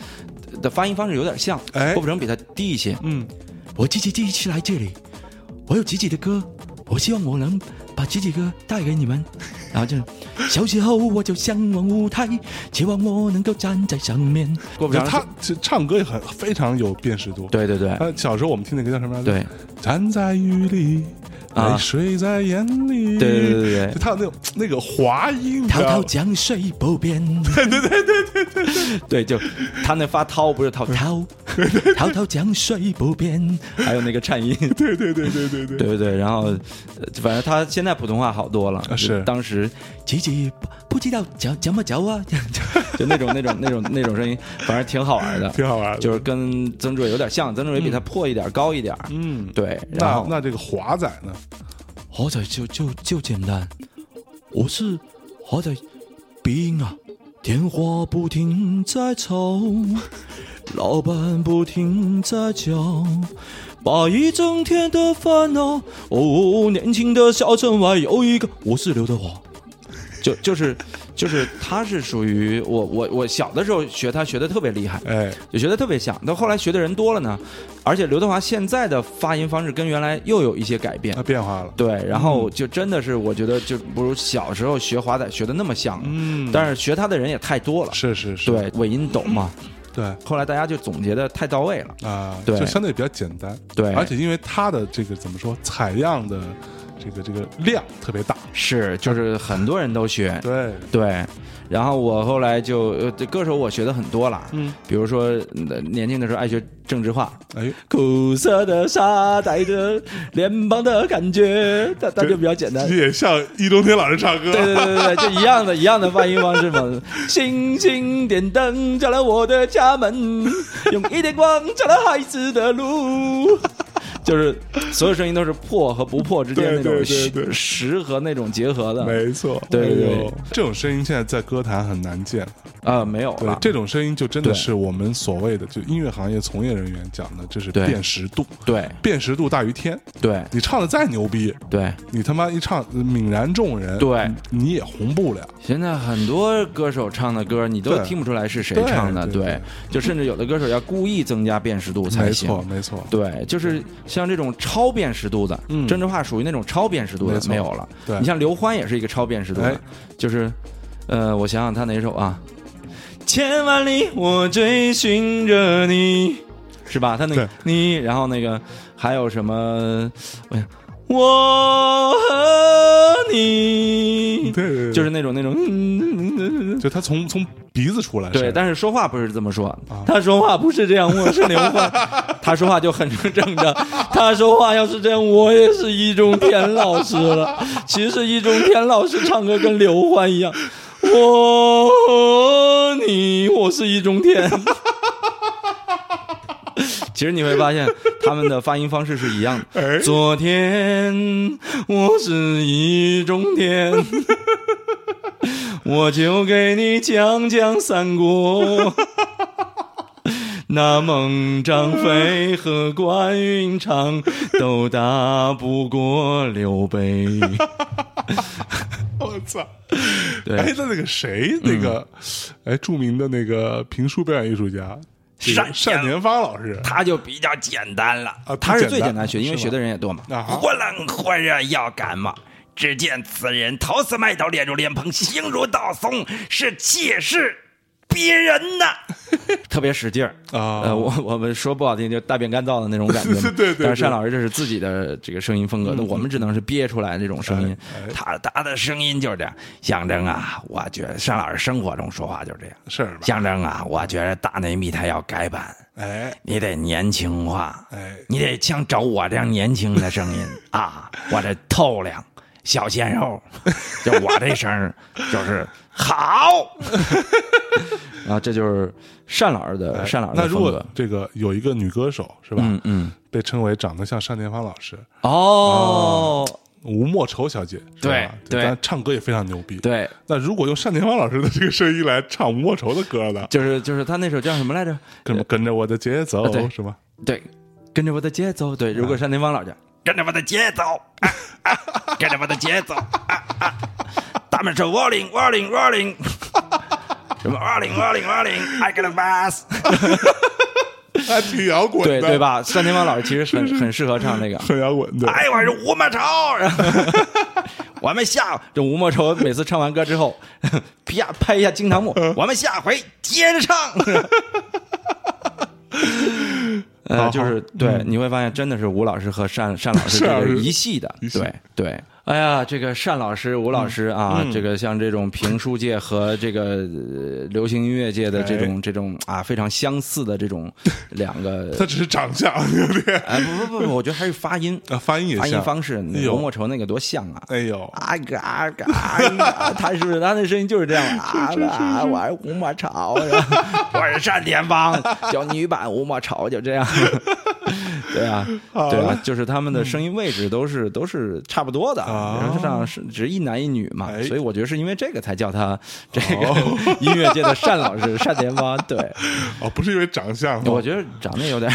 的发音方式有点像，哎郭富城比他低一些。嗯，我自己第一次来这里，我有自己的歌，我希望我能把自己歌带给你们。然后就小时候我就向往舞台，期望我能够站在上面。郭富城就他唱歌也很非常有辨识度。，对对对他小时候我们听那个叫什么来着？对，站在雨里，啊泪水在眼里。对对对对。就他有那种那个滑音，滔滔江水不变，对对对对对对，就他那发涛不是涛，滔滔滔江水不变。还有那个颤音。对对对对对对。对对对，然后呃反正他现在普通话好多了，啊是。当时自己不不知道讲怎么叫啊，就那种那种那种那种声音，反正挺好玩的，挺好玩的。就是跟曾志伟有点像，曾志伟比他破一点、高一点。嗯，对，然那后那这个华仔呢？华仔就就就简单，我是华仔鼻音啊，电话不停在吵，老板不停在叫，把一整天的烦恼。哦，年轻的小城外有一个，我是刘德华。就就是就是他是属于我我我小的时候学他学的特别厉害，哎，就学的特别像。到后来学的人多了呢，而且刘德华现在的发音方式跟原来又有一些改变他。变化了。对，然后就真的是我觉得就不如小时候学华仔学的那么像，嗯，但是学他的人也太多了。是是是，对，尾音抖嘛，对后来大家就总结的太到位了。啊，对就相对比较简单。对而且因为他的这个怎么说，采样的这个这个量特别大。是，就是很多人都学。对，对，然后我后来就呃，这歌手我学的很多了，嗯，比如说呃年轻的时候爱学郑智化，哎，苦涩的沙带着脸庞的感觉，它它就比较简单。也像易中天老师唱歌。对对对对对，就一样的 一样的发音方式嘛。星星点灯照亮我的家门，用一点光照亮孩子的路。就是所有声音都是破和不破之间那种实实和那种结合的。没错，对对对这种声音现在在歌坛很难见。啊，没有了，。对这种声音就真的是我们所谓的就音乐行业从业人员讲的，这是辨识度，对辨识度大于天。对你唱的再牛逼，对，你他妈一唱泯然众人，对你也红不了。现在很多歌手唱的歌，你都听不出来是谁唱的，对对就甚至有的歌手要故意增加辨识度才行。没错，没错。对，就是像这种超辨识度的，嗯郑智化属于那种超辨识度的没没有了。对你像刘欢也是一个超辨识度的，哎就是，呃，我想想他哪首啊？千万里我追寻着你，是吧？他那个你，然后那个还有什么？我想我和你，对对对。就是那种那种，嗯就他从从鼻子出来，对，但是说话不是这么说，啊。他说话不是这样，我是刘欢，他说话就很正常，他说话要是这样，我也是易中天老师了。其实易中天老师唱歌跟刘欢一样，我和你，我是易中天。其实你会发现，他们的发音方式是一样的。哎昨天我是易中天，我就给你讲讲三国。那孟张飞和关云长都打不过刘备。我操！对哎，那那个谁，那个，哎，著名的那个评书表演艺术家，单单田芳老师，他就比较简单了。啊，他是最简单学，因为学的人也多嘛。忽冷忽热要感冒。只见此人头似麦斗，脸如莲蓬，形如刀松，是气势逼人呐！特别使劲儿啊呃，我我们说不好听，就大便干燥的那种感觉。对对对但是单老师这是自己的这个声音风格的，我们只能是憋出来这种声音。哎哎他他的声音就是这样。象征啊，我觉得单老师生活中说话就是这样。是吧？象征啊，我觉得大内密探要改版，哎你得年轻化，哎，你得像找我这样年轻的声音 啊，我这透亮小鲜肉，就我这声儿 就是好。然 后，这就是单老师的单老师哎那如果的风格。这个有一个女歌手是吧？嗯嗯，被称为长得像单田芳老师，哦，吴莫愁小姐，是吧对对但唱歌也非常牛逼。，对，那如果用单田芳老师的这个声音来唱吴莫愁的歌呢？就是就是他那首叫什么来着？跟跟着我的节奏是吗？对，跟着我的节奏。对，如果单田芳老师跟着我的节奏，啊啊跟着我的节奏，啊啊，他们说 rolling rolling rolling，什么 rolling rolling rolling，I got a bus，还挺摇滚的，对对？吧？单田芳老师其实很很适合唱这个。很摇滚的。哎，我是吴莫愁，我们下这吴莫愁每次唱完歌之后，啪拍一下惊堂木，我们下回接着唱。呃，就是对，你会发现真的是吴老师和单单老师这个一系的，对对。哎呀，这个单老师、吴老师啊，嗯这个像这种评书界和这个呃流行音乐界的这种这种啊非常相似的这种两个，他只是长相有点 哎不不不，我觉得还是发音啊，发音也发音。方式，吴莫愁那个多像啊！哎呦，啊嘎啊嘎啊！他是不是 他那声音就是这样啊啊！我是吴莫愁，我是单田芳，叫女版吴莫愁，就这样。对啊，对啊，就是他们的声音位置都是都是差不多的，然后上是只是一男一女嘛哎，所以我觉得是因为这个才叫他 这个音乐界的单老师单田芳。对，哦，不是因为长相，我觉得长得有点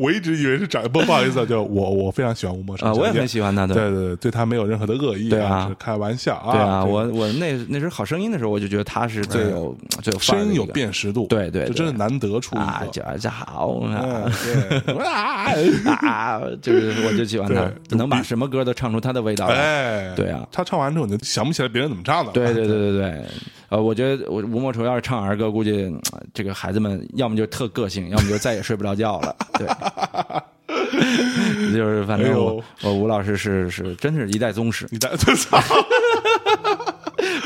我一直以为是长，不不好意思啊，就我我非常喜欢吴莫愁啊，我也很喜欢他的。对对对，对他没有任何的恶意，对啊。是开玩笑啊，对啊，我我那那时候好声音的时候，我就觉得他是最有最有声音有辨识度，对对对。这真的难得出啊，一个。叫叫好嗯啊。对啊 啊，就是我就喜欢他，能把什么歌都唱出他的味道来。哎，对啊。他唱完之后你就想不起来别人怎么唱的了。对对对对对，呃，我觉得我吴莫愁要是唱儿歌，估计嗯这个孩子们要么就特个性，要么就再也睡不着觉了。对，就是反正哎我我吴老师是是真是一代宗师，一代宗师，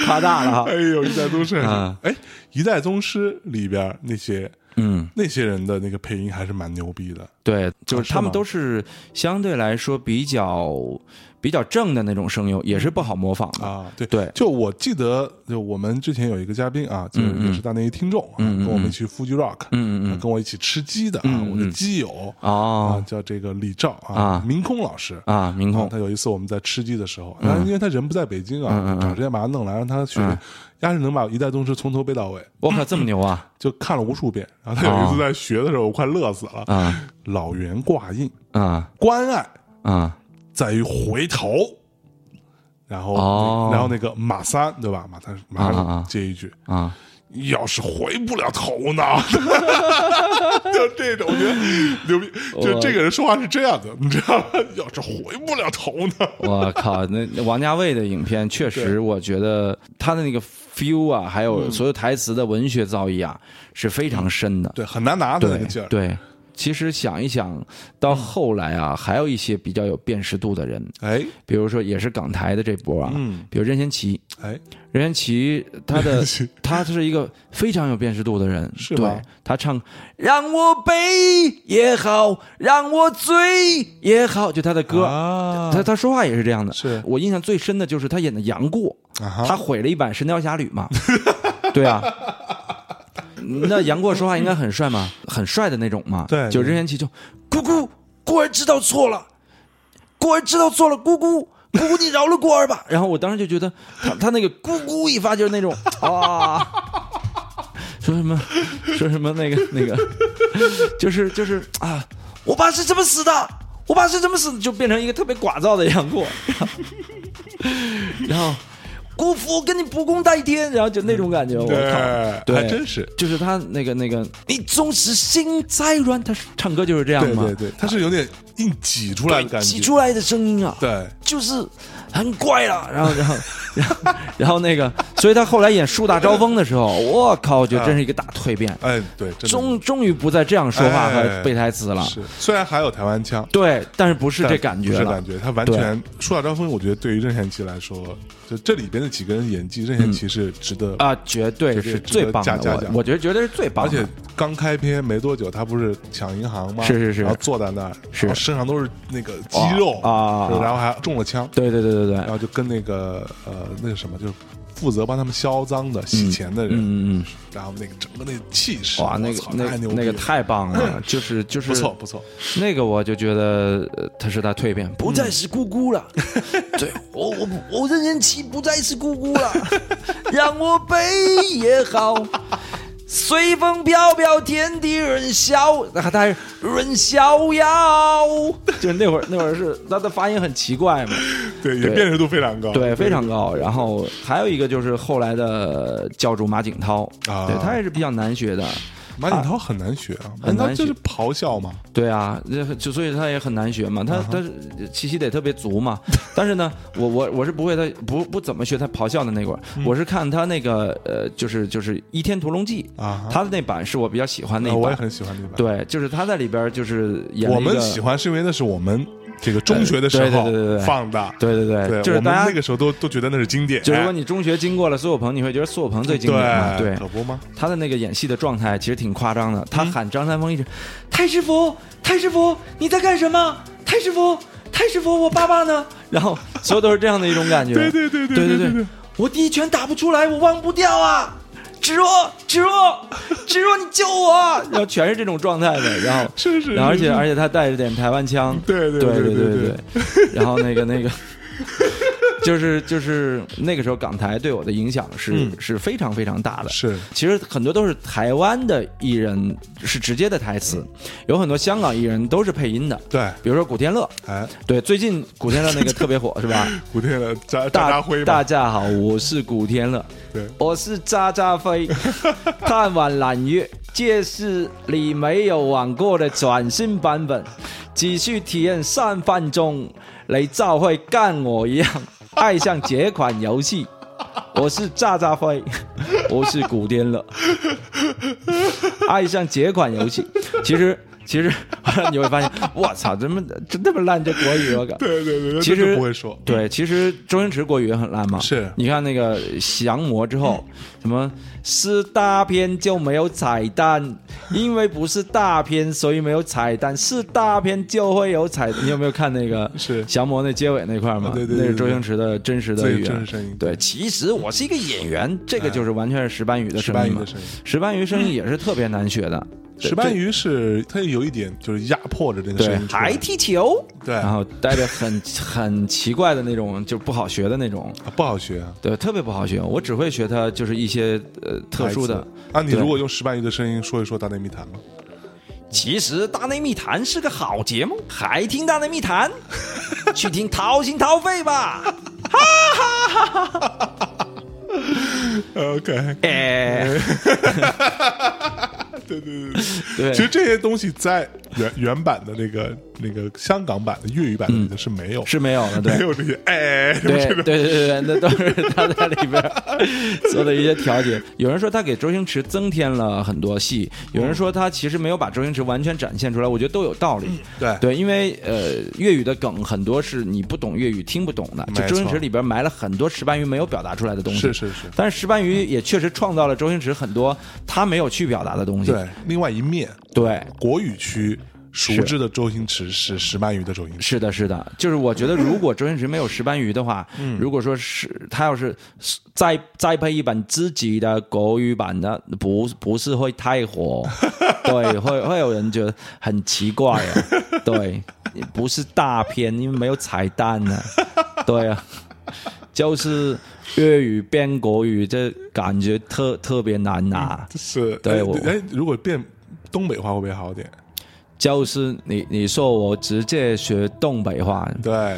夸大了哈哎。呦，一代宗师啊，哎，一代宗师里边那些嗯，那些人的那个配音还是蛮牛逼的。对，就是他们都是相对来说比较比较正的那种声优，也是不好模仿的。啊，对。对。就我记得，就我们之前有一个嘉宾啊，就是也是大内一听众跟我们一起 Fuji Rock，嗯嗯跟我一起吃鸡的啊，我的基友啊，哦。叫这个李照啊啊，明空老师。啊，明空。啊他有一次我们在吃鸡的时候，那因为他人不在北京啊，找时间把他弄来，让他学嗯，要是能把一代宗师从头背到尾，我靠，这么牛啊！就看了无数遍。然后他有一次在学的时候，我快乐死了。啊。老袁挂印，啊。关爱啊在于回头。然后，哦然后那个马三对吧？马三马啊啊上啊接一句，啊！要是回不了头呢？就这种，我觉得牛逼。就这个人说话是这样的，你知道吗？要是回不了头呢？我靠，那那王家卫的影片确实，我觉得他的那个 feel 啊，还有所有台词的文学造诣啊，是非常深的。对，很难拿的那个劲儿。对，其实想一想，到后来啊，还有一些比较有辨识度的人，哎。比如说也是港台的这波啊，嗯。比如任贤齐。哎，任贤齐他的 他是一个非常有辨识度的人，是吗？对他唱让我悲也好，让我醉也好，就他的歌，啊。他他说话也是这样的。是。我印象最深的就是他演的杨过，啊他毁了一版《神雕侠侣》嘛，对啊。那杨过说话应该很帅嘛，很帅的那种嘛。对就任贤齐就姑姑，孤儿知道错了，孤儿知道错了，姑姑。姑姑，你饶了孤儿吧。然后我当时就觉得他他那个咕咕一发就是那种 啊，说什么说什么那个那个，就是就是啊，我爸是这么死的，我爸是这么死的，就变成一个特别聒噪的杨过。然后姑父跟你不共戴天，然后就那种感觉，我靠，对，还真是。就是他那个那个，你总是心再软，他唱歌就是这样嘛，对对对，他是有点硬挤出来的感觉，挤出来的声音啊，对，就是很怪了。然后，然后，然后，然后那个，所以他后来演《树大招风》的时候，我靠，我觉得真是一个大蜕变，哎，对，终终于不再这样说话哎和背台词了。是，虽然还有台湾腔，对，但是不是这感觉了不是感。觉，他完全树大招风。我觉得对于任贤齐来说，就这里边的几个人演技，任贤齐是值得啊，绝对是最棒的，我我觉得绝对是最棒的。而且刚开篇没多久，他不是抢银行吗？是是是然后坐在那儿，是身上都是那个肌肉啊然后还中了枪，对对对对对，然后就跟那个呃那个什么，就是负责帮他们销赃的、洗钱的人，嗯嗯嗯，然后那个整个那个气势，哇，那个那那个太棒了，就是就是不错不错，那个我就觉得呃他是他蜕变，不再是姑姑了。对我我我任贤齐不再是姑姑了，让我背也好。随风飘飘，天地任逍，他他还任逍遥，就是那会儿那会儿是他的发音很奇怪嘛，对，也辨识度非常高，对，非常高。然后还有一个就是后来的教主马景涛，啊。对他也是比较难学的，马景涛很难学啊，很难就是咆哮嘛，对啊，那就所以他也很难学嘛，他他是气息得特别足嘛。但是呢，我我我是不会他不不怎么学他咆哮的那会儿，我是看他那个呃，就是就是《倚天屠龙记》啊他的那版是我比较喜欢那一版。那我也很喜欢那版。对，就是他在里边就是演我们喜欢是因为那是我们这个中学的时候放的，对对对，就是大家那个时候都都觉得那是经典。就如果哎你中学经过了苏有朋，你会觉得苏有朋最经典嘛？对，可不吗？他的那个演戏的状态其实挺夸张的，嗯他喊张三丰一直：“太师傅，太师傅，你在干什么？太师傅，太师傅，我爸爸呢？”然后所有都是这样的一种感觉。对对对对对对对我第一拳打不出来，我忘不掉啊！芷若，芷若，芷若，你救我！然后全是这种状态的，然后是是然后而且而且他带着点台湾腔，对对对对对对对，然后那个那个。就是就是那个时候港台对我的影响是、嗯。是非常非常大的，是。其实很多都是台湾的艺人是直接的台词，有很多香港艺人都是配音的，对，比如说古天乐，哎，对，最近古天乐那个特别火是吧？古天乐渣渣辉大家好，我是古天乐，对。我是渣渣辉，看完揽月，这是你没有玩过的全新版本，继续体验三分钟，你就会跟我一样爱上这款游戏。我是渣渣辉，我是古天乐，爱上这款游戏，其实其实你会发现，我操，怎么真这么烂这国语，我靠！对对对，其实不会说，对，其实周星驰国语也很烂嘛。是你看那个降魔之后，什么是大片就没有彩蛋，因为不是大片，所以没有彩蛋；是大片就会有彩。你有没有看那个是降魔那结尾那块儿嘛？对对对那是周星驰的真实的语言，对，其实我是一个演员，这个就是完全是石斑鱼的石声音嘛。石斑鱼声音也是特别难学的。对石斑鱼是它有一点就是压迫着这个声音，还踢球，对然后带着很 很奇怪的那种，就不好学的那种。啊不好学啊。对，特别不好学。我只会学它，就是一些呃特殊的台。词啊，你如果用石斑鱼的声音说一说《大内密谈》吗？其实《大内密谈》是个好节目，还听《大内密谈》？去听掏心掏肺吧！OK，哎，对对对对。其实这些东西在原原版的那个那个香港版的粤语版的是没有，是没有的，对没。有这些哎，对对对对对，那都是他在里边做的一些调节。有人说他给周星驰增添了很多戏，有人说他其实没有把周星驰完全展现出来，我觉得都有道理。对对，因为呃，粤语的梗很多是你不懂粤语听不懂的，就周星驰里边埋了很多石斑鱼没有表达出来的东西。是是是，但是石斑鱼也确实创造了周星驰很多他没有去表达的东西。对。另外一面，对国语区熟知的周星驰是石斑鱼的周星驰，是的，是的，就是我觉得，如果周星驰没有石斑鱼的话，嗯如果说是他要是再再配一本自己的国语版的，不不是会太火，对，会会有人觉得很奇怪啊，对，不是大片，因为没有彩蛋呢、对啊，就是粤语变国语，这感觉特特别难拿。是哎对我哎，如果变东北话会不会好点？就是你你说我直接学东北话，对，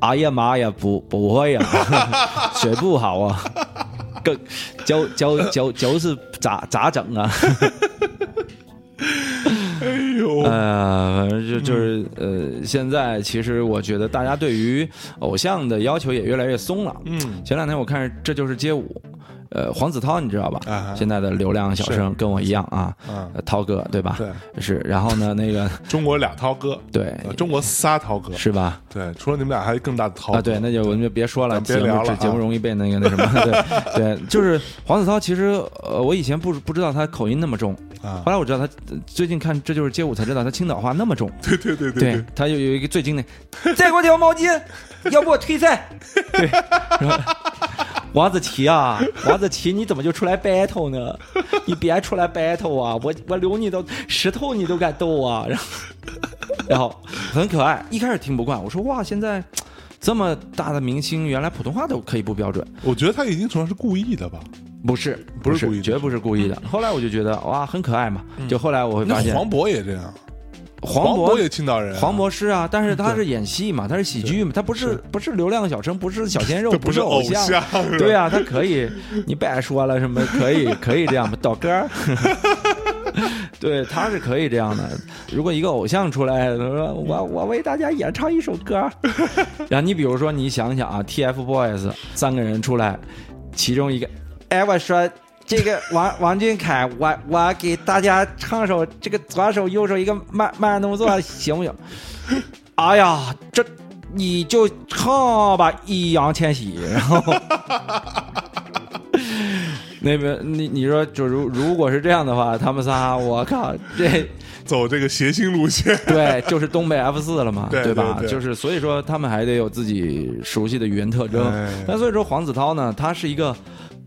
哎呀妈呀，不不会啊，学不好啊，更就就就就是咋咋整啊？哎呦，呃，反正就就是呃，现在其实我觉得大家对于偶像的要求也越来越松了。嗯，前两天我看《这就是街舞》，呃，黄子韬你知道吧？啊现在的流量小生跟我一样啊，涛哥对吧？对，是。然后呢，那个 中国俩涛哥，对呃中国仨涛哥，是吧？对，除了你们俩，还有更大的涛啊，对，那就我们就别说了，别节目聊了啊节目容易被那个那什么，对对，就是黄子韬，其实呃，我以前不不知道他口音那么重，啊后来我知道他呃最近看这就是街舞才知道他青岛话那么重，对对对对他有有一个最经典，再给我条毛巾，要不我退赛。对，然后王子奇啊，王子奇，你怎么就出来 battle 呢？你别出来 battle 啊！我我留你都石头你都敢斗啊！然后然后很可爱，一开始听不惯，我说哇，现在这么大的明星，原来普通话都可以不标准。我觉得他已经主要是故意的吧？不是，不是故意的绝不是故意的。后来我就觉得哇，很可爱嘛。就后来我会发现，黄渤也这样，黄渤也青岛人啊，黄渤是啊，但是他是演戏嘛，他是喜剧嘛，他不是不是流量小生，不是小鲜肉，不是偶偶像对啊，他可以，你别说了，什么可以可以这样吧？导歌。对，他是可以这样的。如果一个偶像出来，他说我我为大家演唱一首歌，然后你比如说你想想啊，TFBOYS 三个人出来，其中一个，哎，我说这个 王王俊凯，我我给大家唱首这个左手右手一个慢慢动作，行不行？哎呀，这你就唱吧，易烊千玺，然后。那边你你说就如如果是这样的话，他们仨我靠，这走这个谐星路线，对就是东北 F 四了嘛，对吧？对对就是所以说他们还得有自己熟悉的语言特征哎。但所以说黄子韬呢，他是一个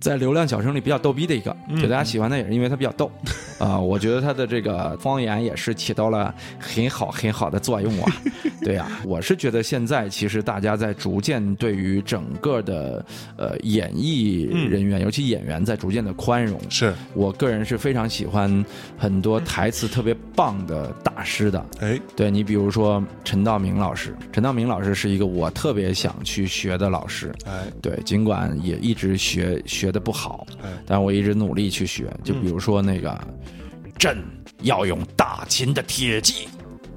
在流量小生里比较逗逼的一个，嗯就大家喜欢他也是因为他比较逗 啊。我觉得他的这个方言也是起到了很好很好的作用啊。对呀、我是觉得现在其实大家在逐渐对于整个的呃演艺人员，尤其演员在逐渐的宽容。是，我个人是非常喜欢很多台词特别棒的大师的。哎，对你比如说陈道明老师，陈道明老师是一个我特别想去学的老师。哎，对，尽管也一直学学的不好哎，但我一直努力去学。就比如说那个，朕要用大秦的铁骑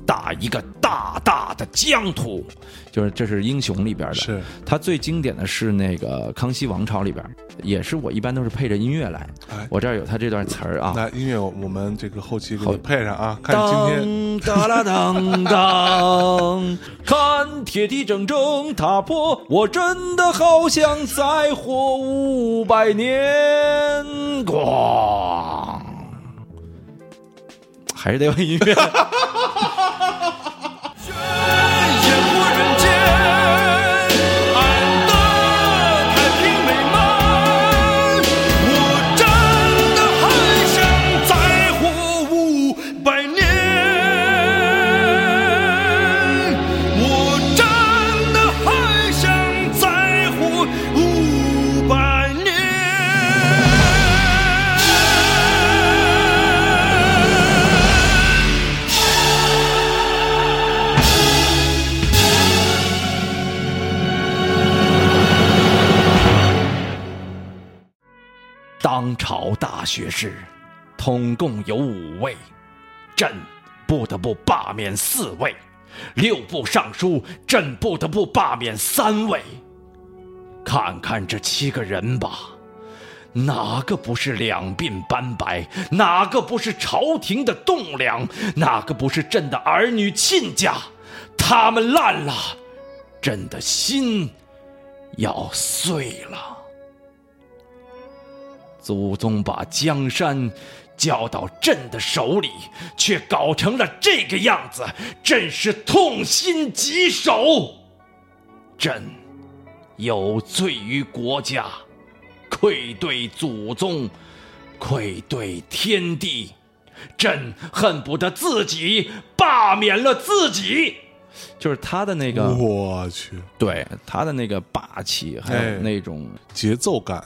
打一个大大的疆土，就是这是英雄里边的。是，他最经典的是那个康熙王朝里边，也是我一般都是配着音乐来。哎我这儿有他这段词儿啊。那音乐我们这个后期给好你配上啊，看今天当哒啦当当，看铁蹄铮铮踏破，我真的好想再活五百年。咣，还是得有音乐。烟当朝大学士，统共有五位，朕不得不罢免四位；六部尚书，朕不得不罢免三位。看看这七个人吧，哪个不是两鬓斑白？哪个不是朝廷的栋梁？哪个不是朕的儿女亲家？他们烂了，朕的心要碎了。祖宗把江山交到朕的手里，却搞成了这个样子，朕是痛心疾首。朕有罪于国家，愧对祖宗，愧对天地。朕恨不得自己罢免了自己。就是他的那个，我去对他的那个霸气，还哎有那种节奏感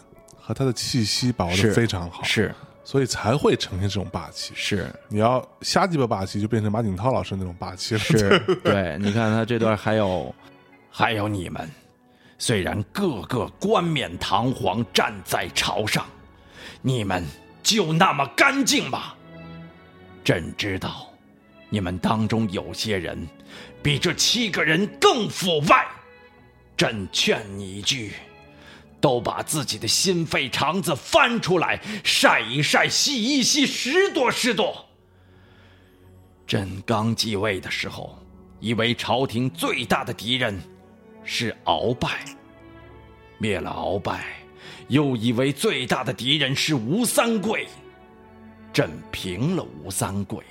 和他的气息把握的非常好，是所以才会呈现这种霸气。是你要瞎鸡巴霸气，就变成马景涛老师那种霸气了。是，对，你看他这段还有 还有你们，虽然个个冠冕堂皇站在朝上，你们就那么干净吗？朕知道，你们当中有些人比这七个人更腐败。朕劝你一句，都把自己的心肺肠子翻出来晒一晒、洗一洗、拾掇拾掇。朕刚继位的时候，以为朝廷最大的敌人是鳌拜，灭了鳌拜，又以为最大的敌人是吴三桂。朕平了吴三桂，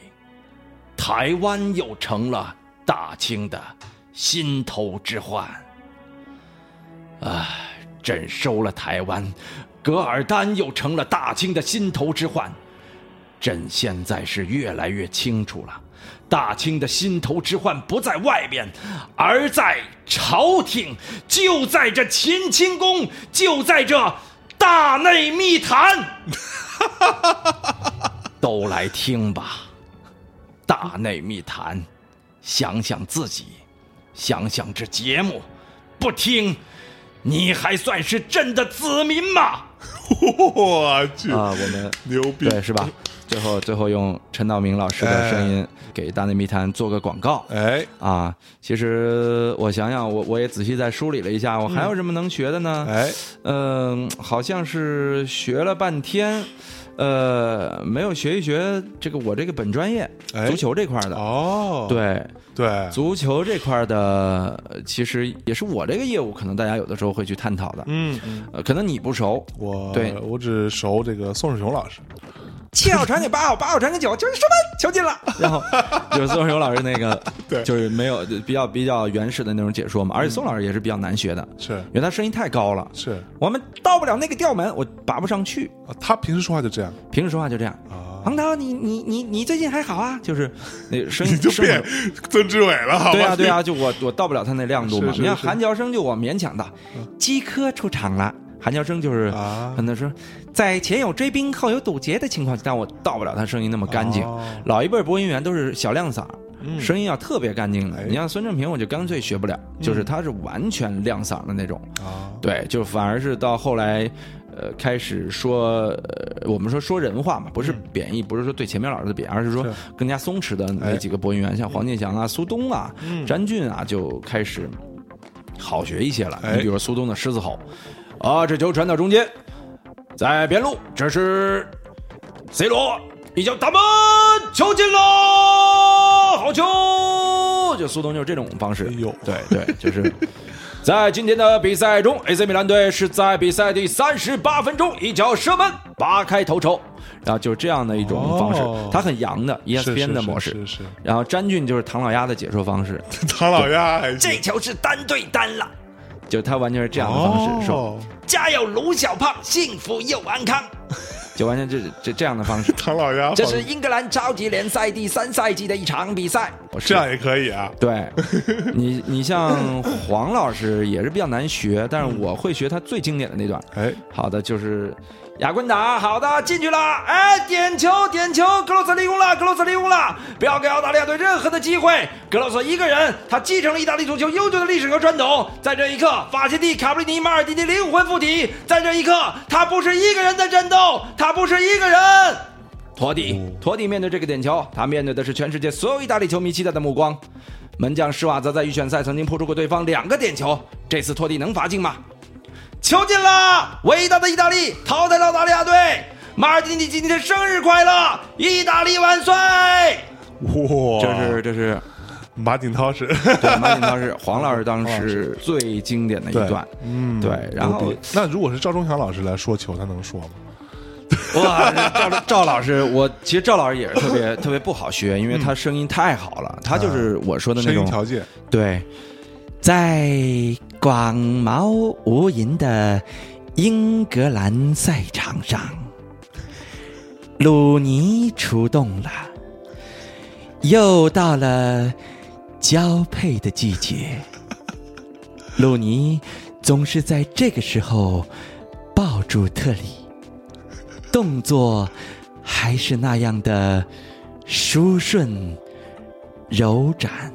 台湾又成了大清的心头之患。唉，朕收了台湾，噶尔丹又成了大清的心头之患。朕现在是越来越清楚了，大清的心头之患不在外边，而在朝廷，就在这乾清宫，就在这大内密谈。都来听吧，大内密谈，想想自己，想想这节目，不听，你还算是朕的子民吗？我去啊，我们牛逼，对是吧？最后最后用陈道明老师的声音给大内密谈做个广告。哎，啊，其实我想想，我我也仔细再梳理了一下，我还有什么能学的呢？哎，嗯、好像是学了半天，呃，没有学一学这个我这个本专业哎足球这块儿的。哦，对，对，足球这块儿的，呃其实也是我这个业务，可能大家有的时候会去探讨的。嗯嗯，呃，可能你不熟，我对我只熟这个宋世雄老师，七号传给八号，八号传给九，就是射门，球进了。然后就是宋世友老师那个，对就是没有比较比较原始的那种解说嘛，而且宋老师也是比较难学的，是因为他声音太高了，是我们到不了那个调门，我拔不上去。啊他平时说话就这样平时说话就这样。啊，王涛，你你你你最近还好啊？就是那声音你就变曾志伟了，好吧？对啊，对啊，就我我到不了他那亮度嘛。你看是是是韩乔生就我勉强的，基科出场了。韩乔生就是啊。可能说，在前有追兵后有堵截的情况下，但我到不了他声音那么干净。哦。老一辈播音员都是小亮嗓，嗯。声音要特别干净的。哎。你像孙正平，我就干脆学不了，就是他是完全亮嗓的那种。啊，对，就反而是到后来，呃，开始说，呃，我们说说人话嘛，不是贬义，不是说对前面老师的贬，而是说更加松弛的那哎几个播音员，像黄健翔啊、苏东啊、詹俊啊，就开始好学一些了。哎。你比如说苏东的狮子吼，啊，这球传到中间，在边路，这是 C 罗一脚打门，球进了，好球！就苏东就是这种方式。哎呦对对，就是。在今天的比赛中，AC 米兰队是在比赛第三十八分钟一脚射门拔开头筹，然后就是这样的一种方式，哦它很洋的是 ESPN 的模式。是是，然后詹俊就是唐老鸭的解说方式，唐老鸭还这球是单对单了，就他完全是这样的方式说，哦，家有卢小胖，幸福又安康。就完全这这这样的方式。唐老鸭，这是英格兰超级联赛第三赛季的一场比赛。这样也可以啊，对，你你像黄老师也是比较难学，但是我会学他最经典的那段。哎，好的，就是亚昆达，好的，进去了，哎，点球，点球，格罗斯立功了，格罗斯立功了，不要给澳大利亚队任何的机会。格罗斯一个人，他继承了意大利足球悠久的历史和传统。在这一刻，法切蒂、卡布里尼、马尔蒂尼灵魂附体。在这一刻，他不是一个人在战斗，他不是一个人。托蒂，托蒂面对这个点球，他面对的是全世界所有意大利球迷期待的目光。门将施瓦泽在预选赛曾经扑出过对方两个点球，这次托蒂能罚进吗？球进了！伟大的意大利淘汰了澳大利亚队。马尔蒂尼今天生日快乐！意大利万岁！哇，这是这是马景涛是，对马景涛是黄老师当时 最经典的一段，嗯对然后那如果是赵忠祥老师来说球，他能说吗？哇，赵赵老师，我其实赵老师也是特别特别不好学，因为他声音太好了，他就是我说的那种声音条件，对，在广袤无垠的英格兰赛场上，鲁尼出动了，又到了交配的季节。鲁尼总是在这个时候抱住特里，动作还是那样的舒顺柔展。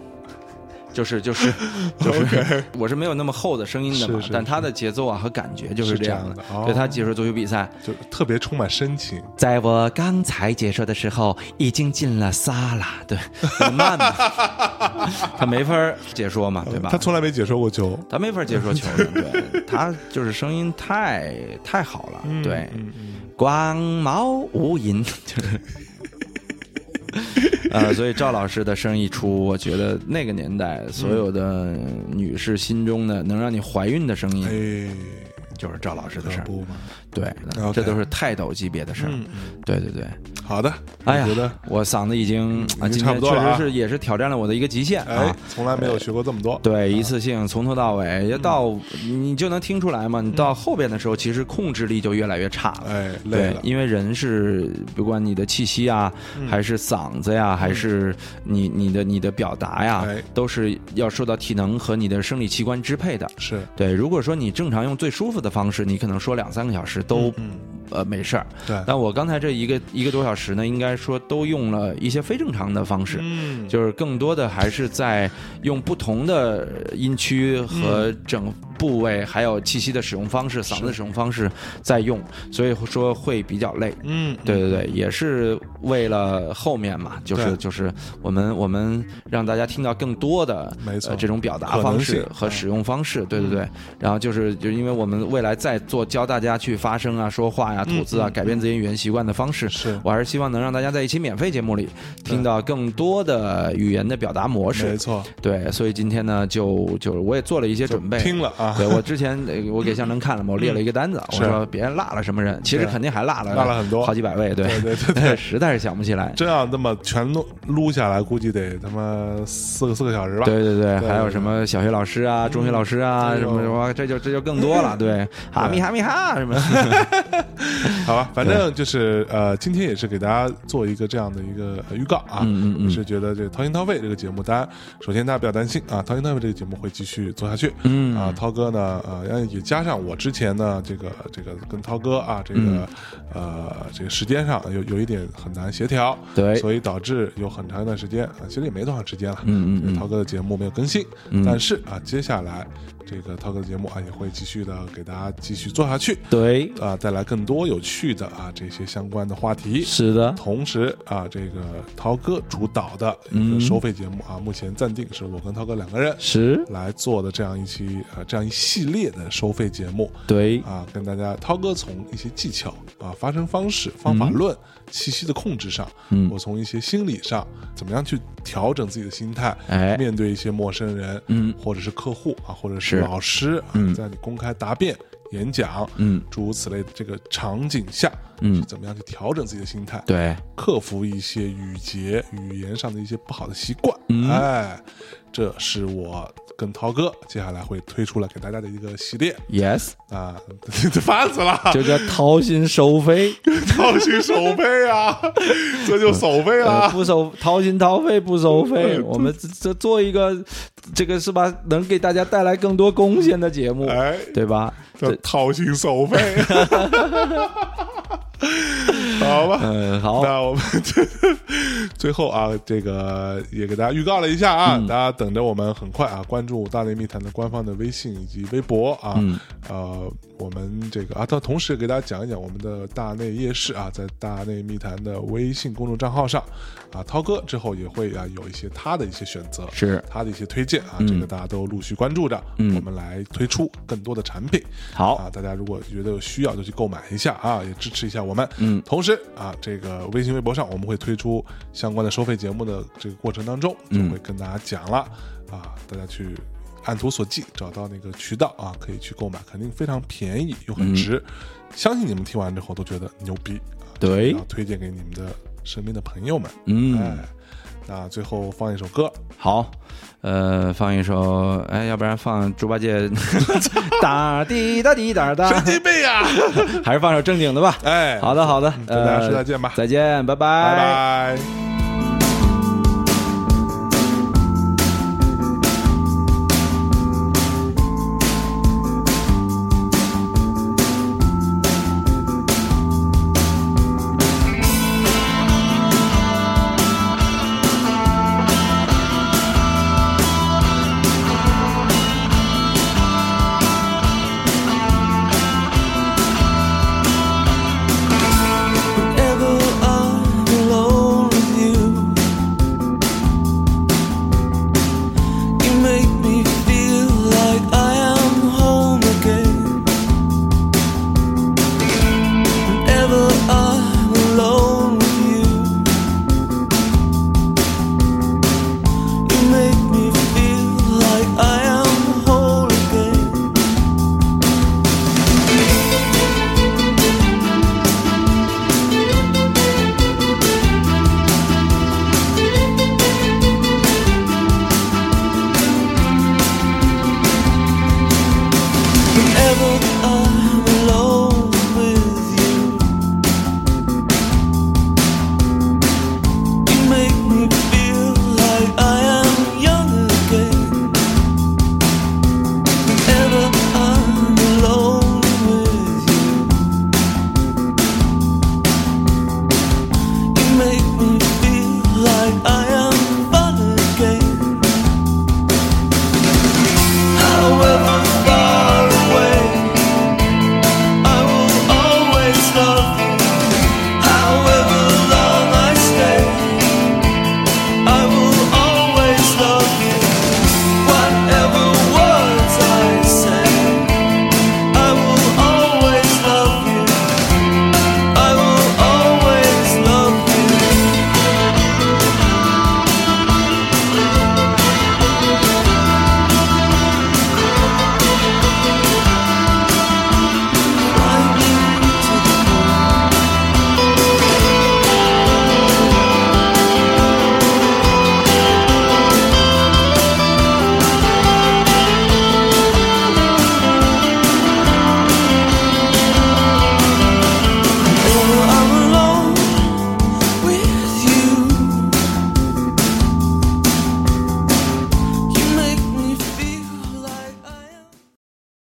就是就是就是，我是没有那么厚的声音的嘛，但他的节奏啊和感觉就是是这这样样的哦对他解说足球比赛，就特别充满深情。在我刚才解说的时候，已经进了仨了，对，很慢嘛，他没法儿解说嘛，对吧？他从来没解说过球，他没法解说球的，对他就是声音太太好了，对，广袤无垠，就是。呃，所以赵老师的声一出，我觉得那个年代所有的女士心中的能让你怀孕的声音，哎，就是赵老师的声儿。可不嘛。对这都是泰斗级别的事儿。对对对，好的，哎呀我觉得，我嗓子已经啊，今天确实是也是挑战了我的一个极限哎啊。，从来没有学过这么多。对，一次性从头到尾，要到你就能听出来嘛。你到后边的时候，其实控制力就越来越差了。哎，累对，，因为人是不管你的气息啊，还是嗓子呀，还是你你的你的表达呀哎，都是要受到体能和你的生理器官支配的。是，对，如果说你正常用最舒服的方式，你可能说两三个小时都、嗯，呃没事儿。对，但我刚才这一个一个多小时呢，应该说都用了一些非正常的方式，嗯，就是更多的还是在用不同的音区和整部位，还有气息的使用方式、嗓子的使用方式在用，所以说会比较累。嗯，对对对，也是为了后面嘛，就是就是我们我们让大家听到更多的没错呃、这种表达方式和使用方式，对对对。然后就是就因为我们未来在做教大家去发声啊、说话呀、吐字啊、改变自己语言习惯的方式，是。我还是希望能让大家在一期免费节目里听到更多的语言的表达模式。没。错，对，所以今天呢，就就我也做了一些准备，听了啊！对我之前呃我给向能看了嘛，我列了一个单子，我说别人落了什么人，其实肯定还落了落了很多。好几百位，对。对对对对。实在 是想不起来。真要那么全都撸下来，估计得他妈四个四个小时吧。对对对，还有什么小学老师啊、中学老师啊，什么什么，这就这就更多了。对，哈密哈密哈什么，好吧，反正就是呃，今天也是给大家做一个这样的一个呃预告啊，嗯嗯嗯。是觉得这个掏心掏肺这个节目，大家首先大家不要担心啊，掏心掏肺这个节目会继续做下去，嗯。啊，涛哥呢，呃，也加上我之前呢，这个这个跟涛哥啊，这个、嗯。呃这个时间上有有一点很难协调，对。所以导致有很长一段时间啊，其实也没多长时间了，嗯嗯嗯。涛哥的节目没有更新，嗯。但是啊，接下来这个涛哥的节目啊也会继续的给大家继续做下去，对，啊，带来更多有趣的啊这些相关的话题。是的，同时啊，这个涛哥主导的一嗯。个收费节目啊，目前暂定是我跟涛哥两个人是，来做的这样一期啊这样一系列的收费节目。对，啊，跟大家涛哥从一些技巧啊、发声方式、方法论、气息的控制上，嗯。我从一些心理上怎么样去调整自己的心态，哎。面对一些陌生人，嗯。或者是客户啊，或者是是。老师啊，嗯。在你公开答辩、演讲，嗯。诸如此类的这个场景下，嗯。是怎么样去调整自己的心态，对，克服一些语节、语言上的一些不好的习惯。嗯。哎，这是我跟涛哥接下来会推出来给大家的一个系列，yes，啊，烦死了，就叫掏心收费，掏心收费啊，这就手背呃，了。不收掏心掏肺不收费，我们这这做一个这个是吧，能给大家带来更多贡献的节目，哎，对吧？这掏心手背，好吧。嗯，好，那我们最后啊，这个也给大家预告了一下啊，嗯。大家等着我们很快啊，关注大内密谈的官方的微信以及微博啊，嗯。呃，我们这个啊，到同时给大家讲一讲我们的大内夜市啊，在大内密谈的微信公众账号上啊，涛哥之后也会啊有一些他的一些选择，是他的一些推荐啊，嗯这个大家都陆续关注着，嗯我们来推出更多的产品。好啊，大家如果觉得有需要就去购买一下啊，也支持一下我们。嗯同时啊，这个微信、微博上我们会推出相关的收费节目的这个过程当中，就嗯会跟大家讲了啊，大家去按图索骥找到那个渠道啊，可以去购买，肯定非常便宜又很值。相信你们听完之后都觉得牛逼，啊、对要推荐给你们的身边的朋友们。嗯哎，那最后放一首歌，好，呃，放一首，哎，要不然放猪八戒，哒滴哒滴哒哒，神经病啊！还是放首正经的吧。哎，好的，好的，跟大家呃说再见吧，再见，拜拜拜拜。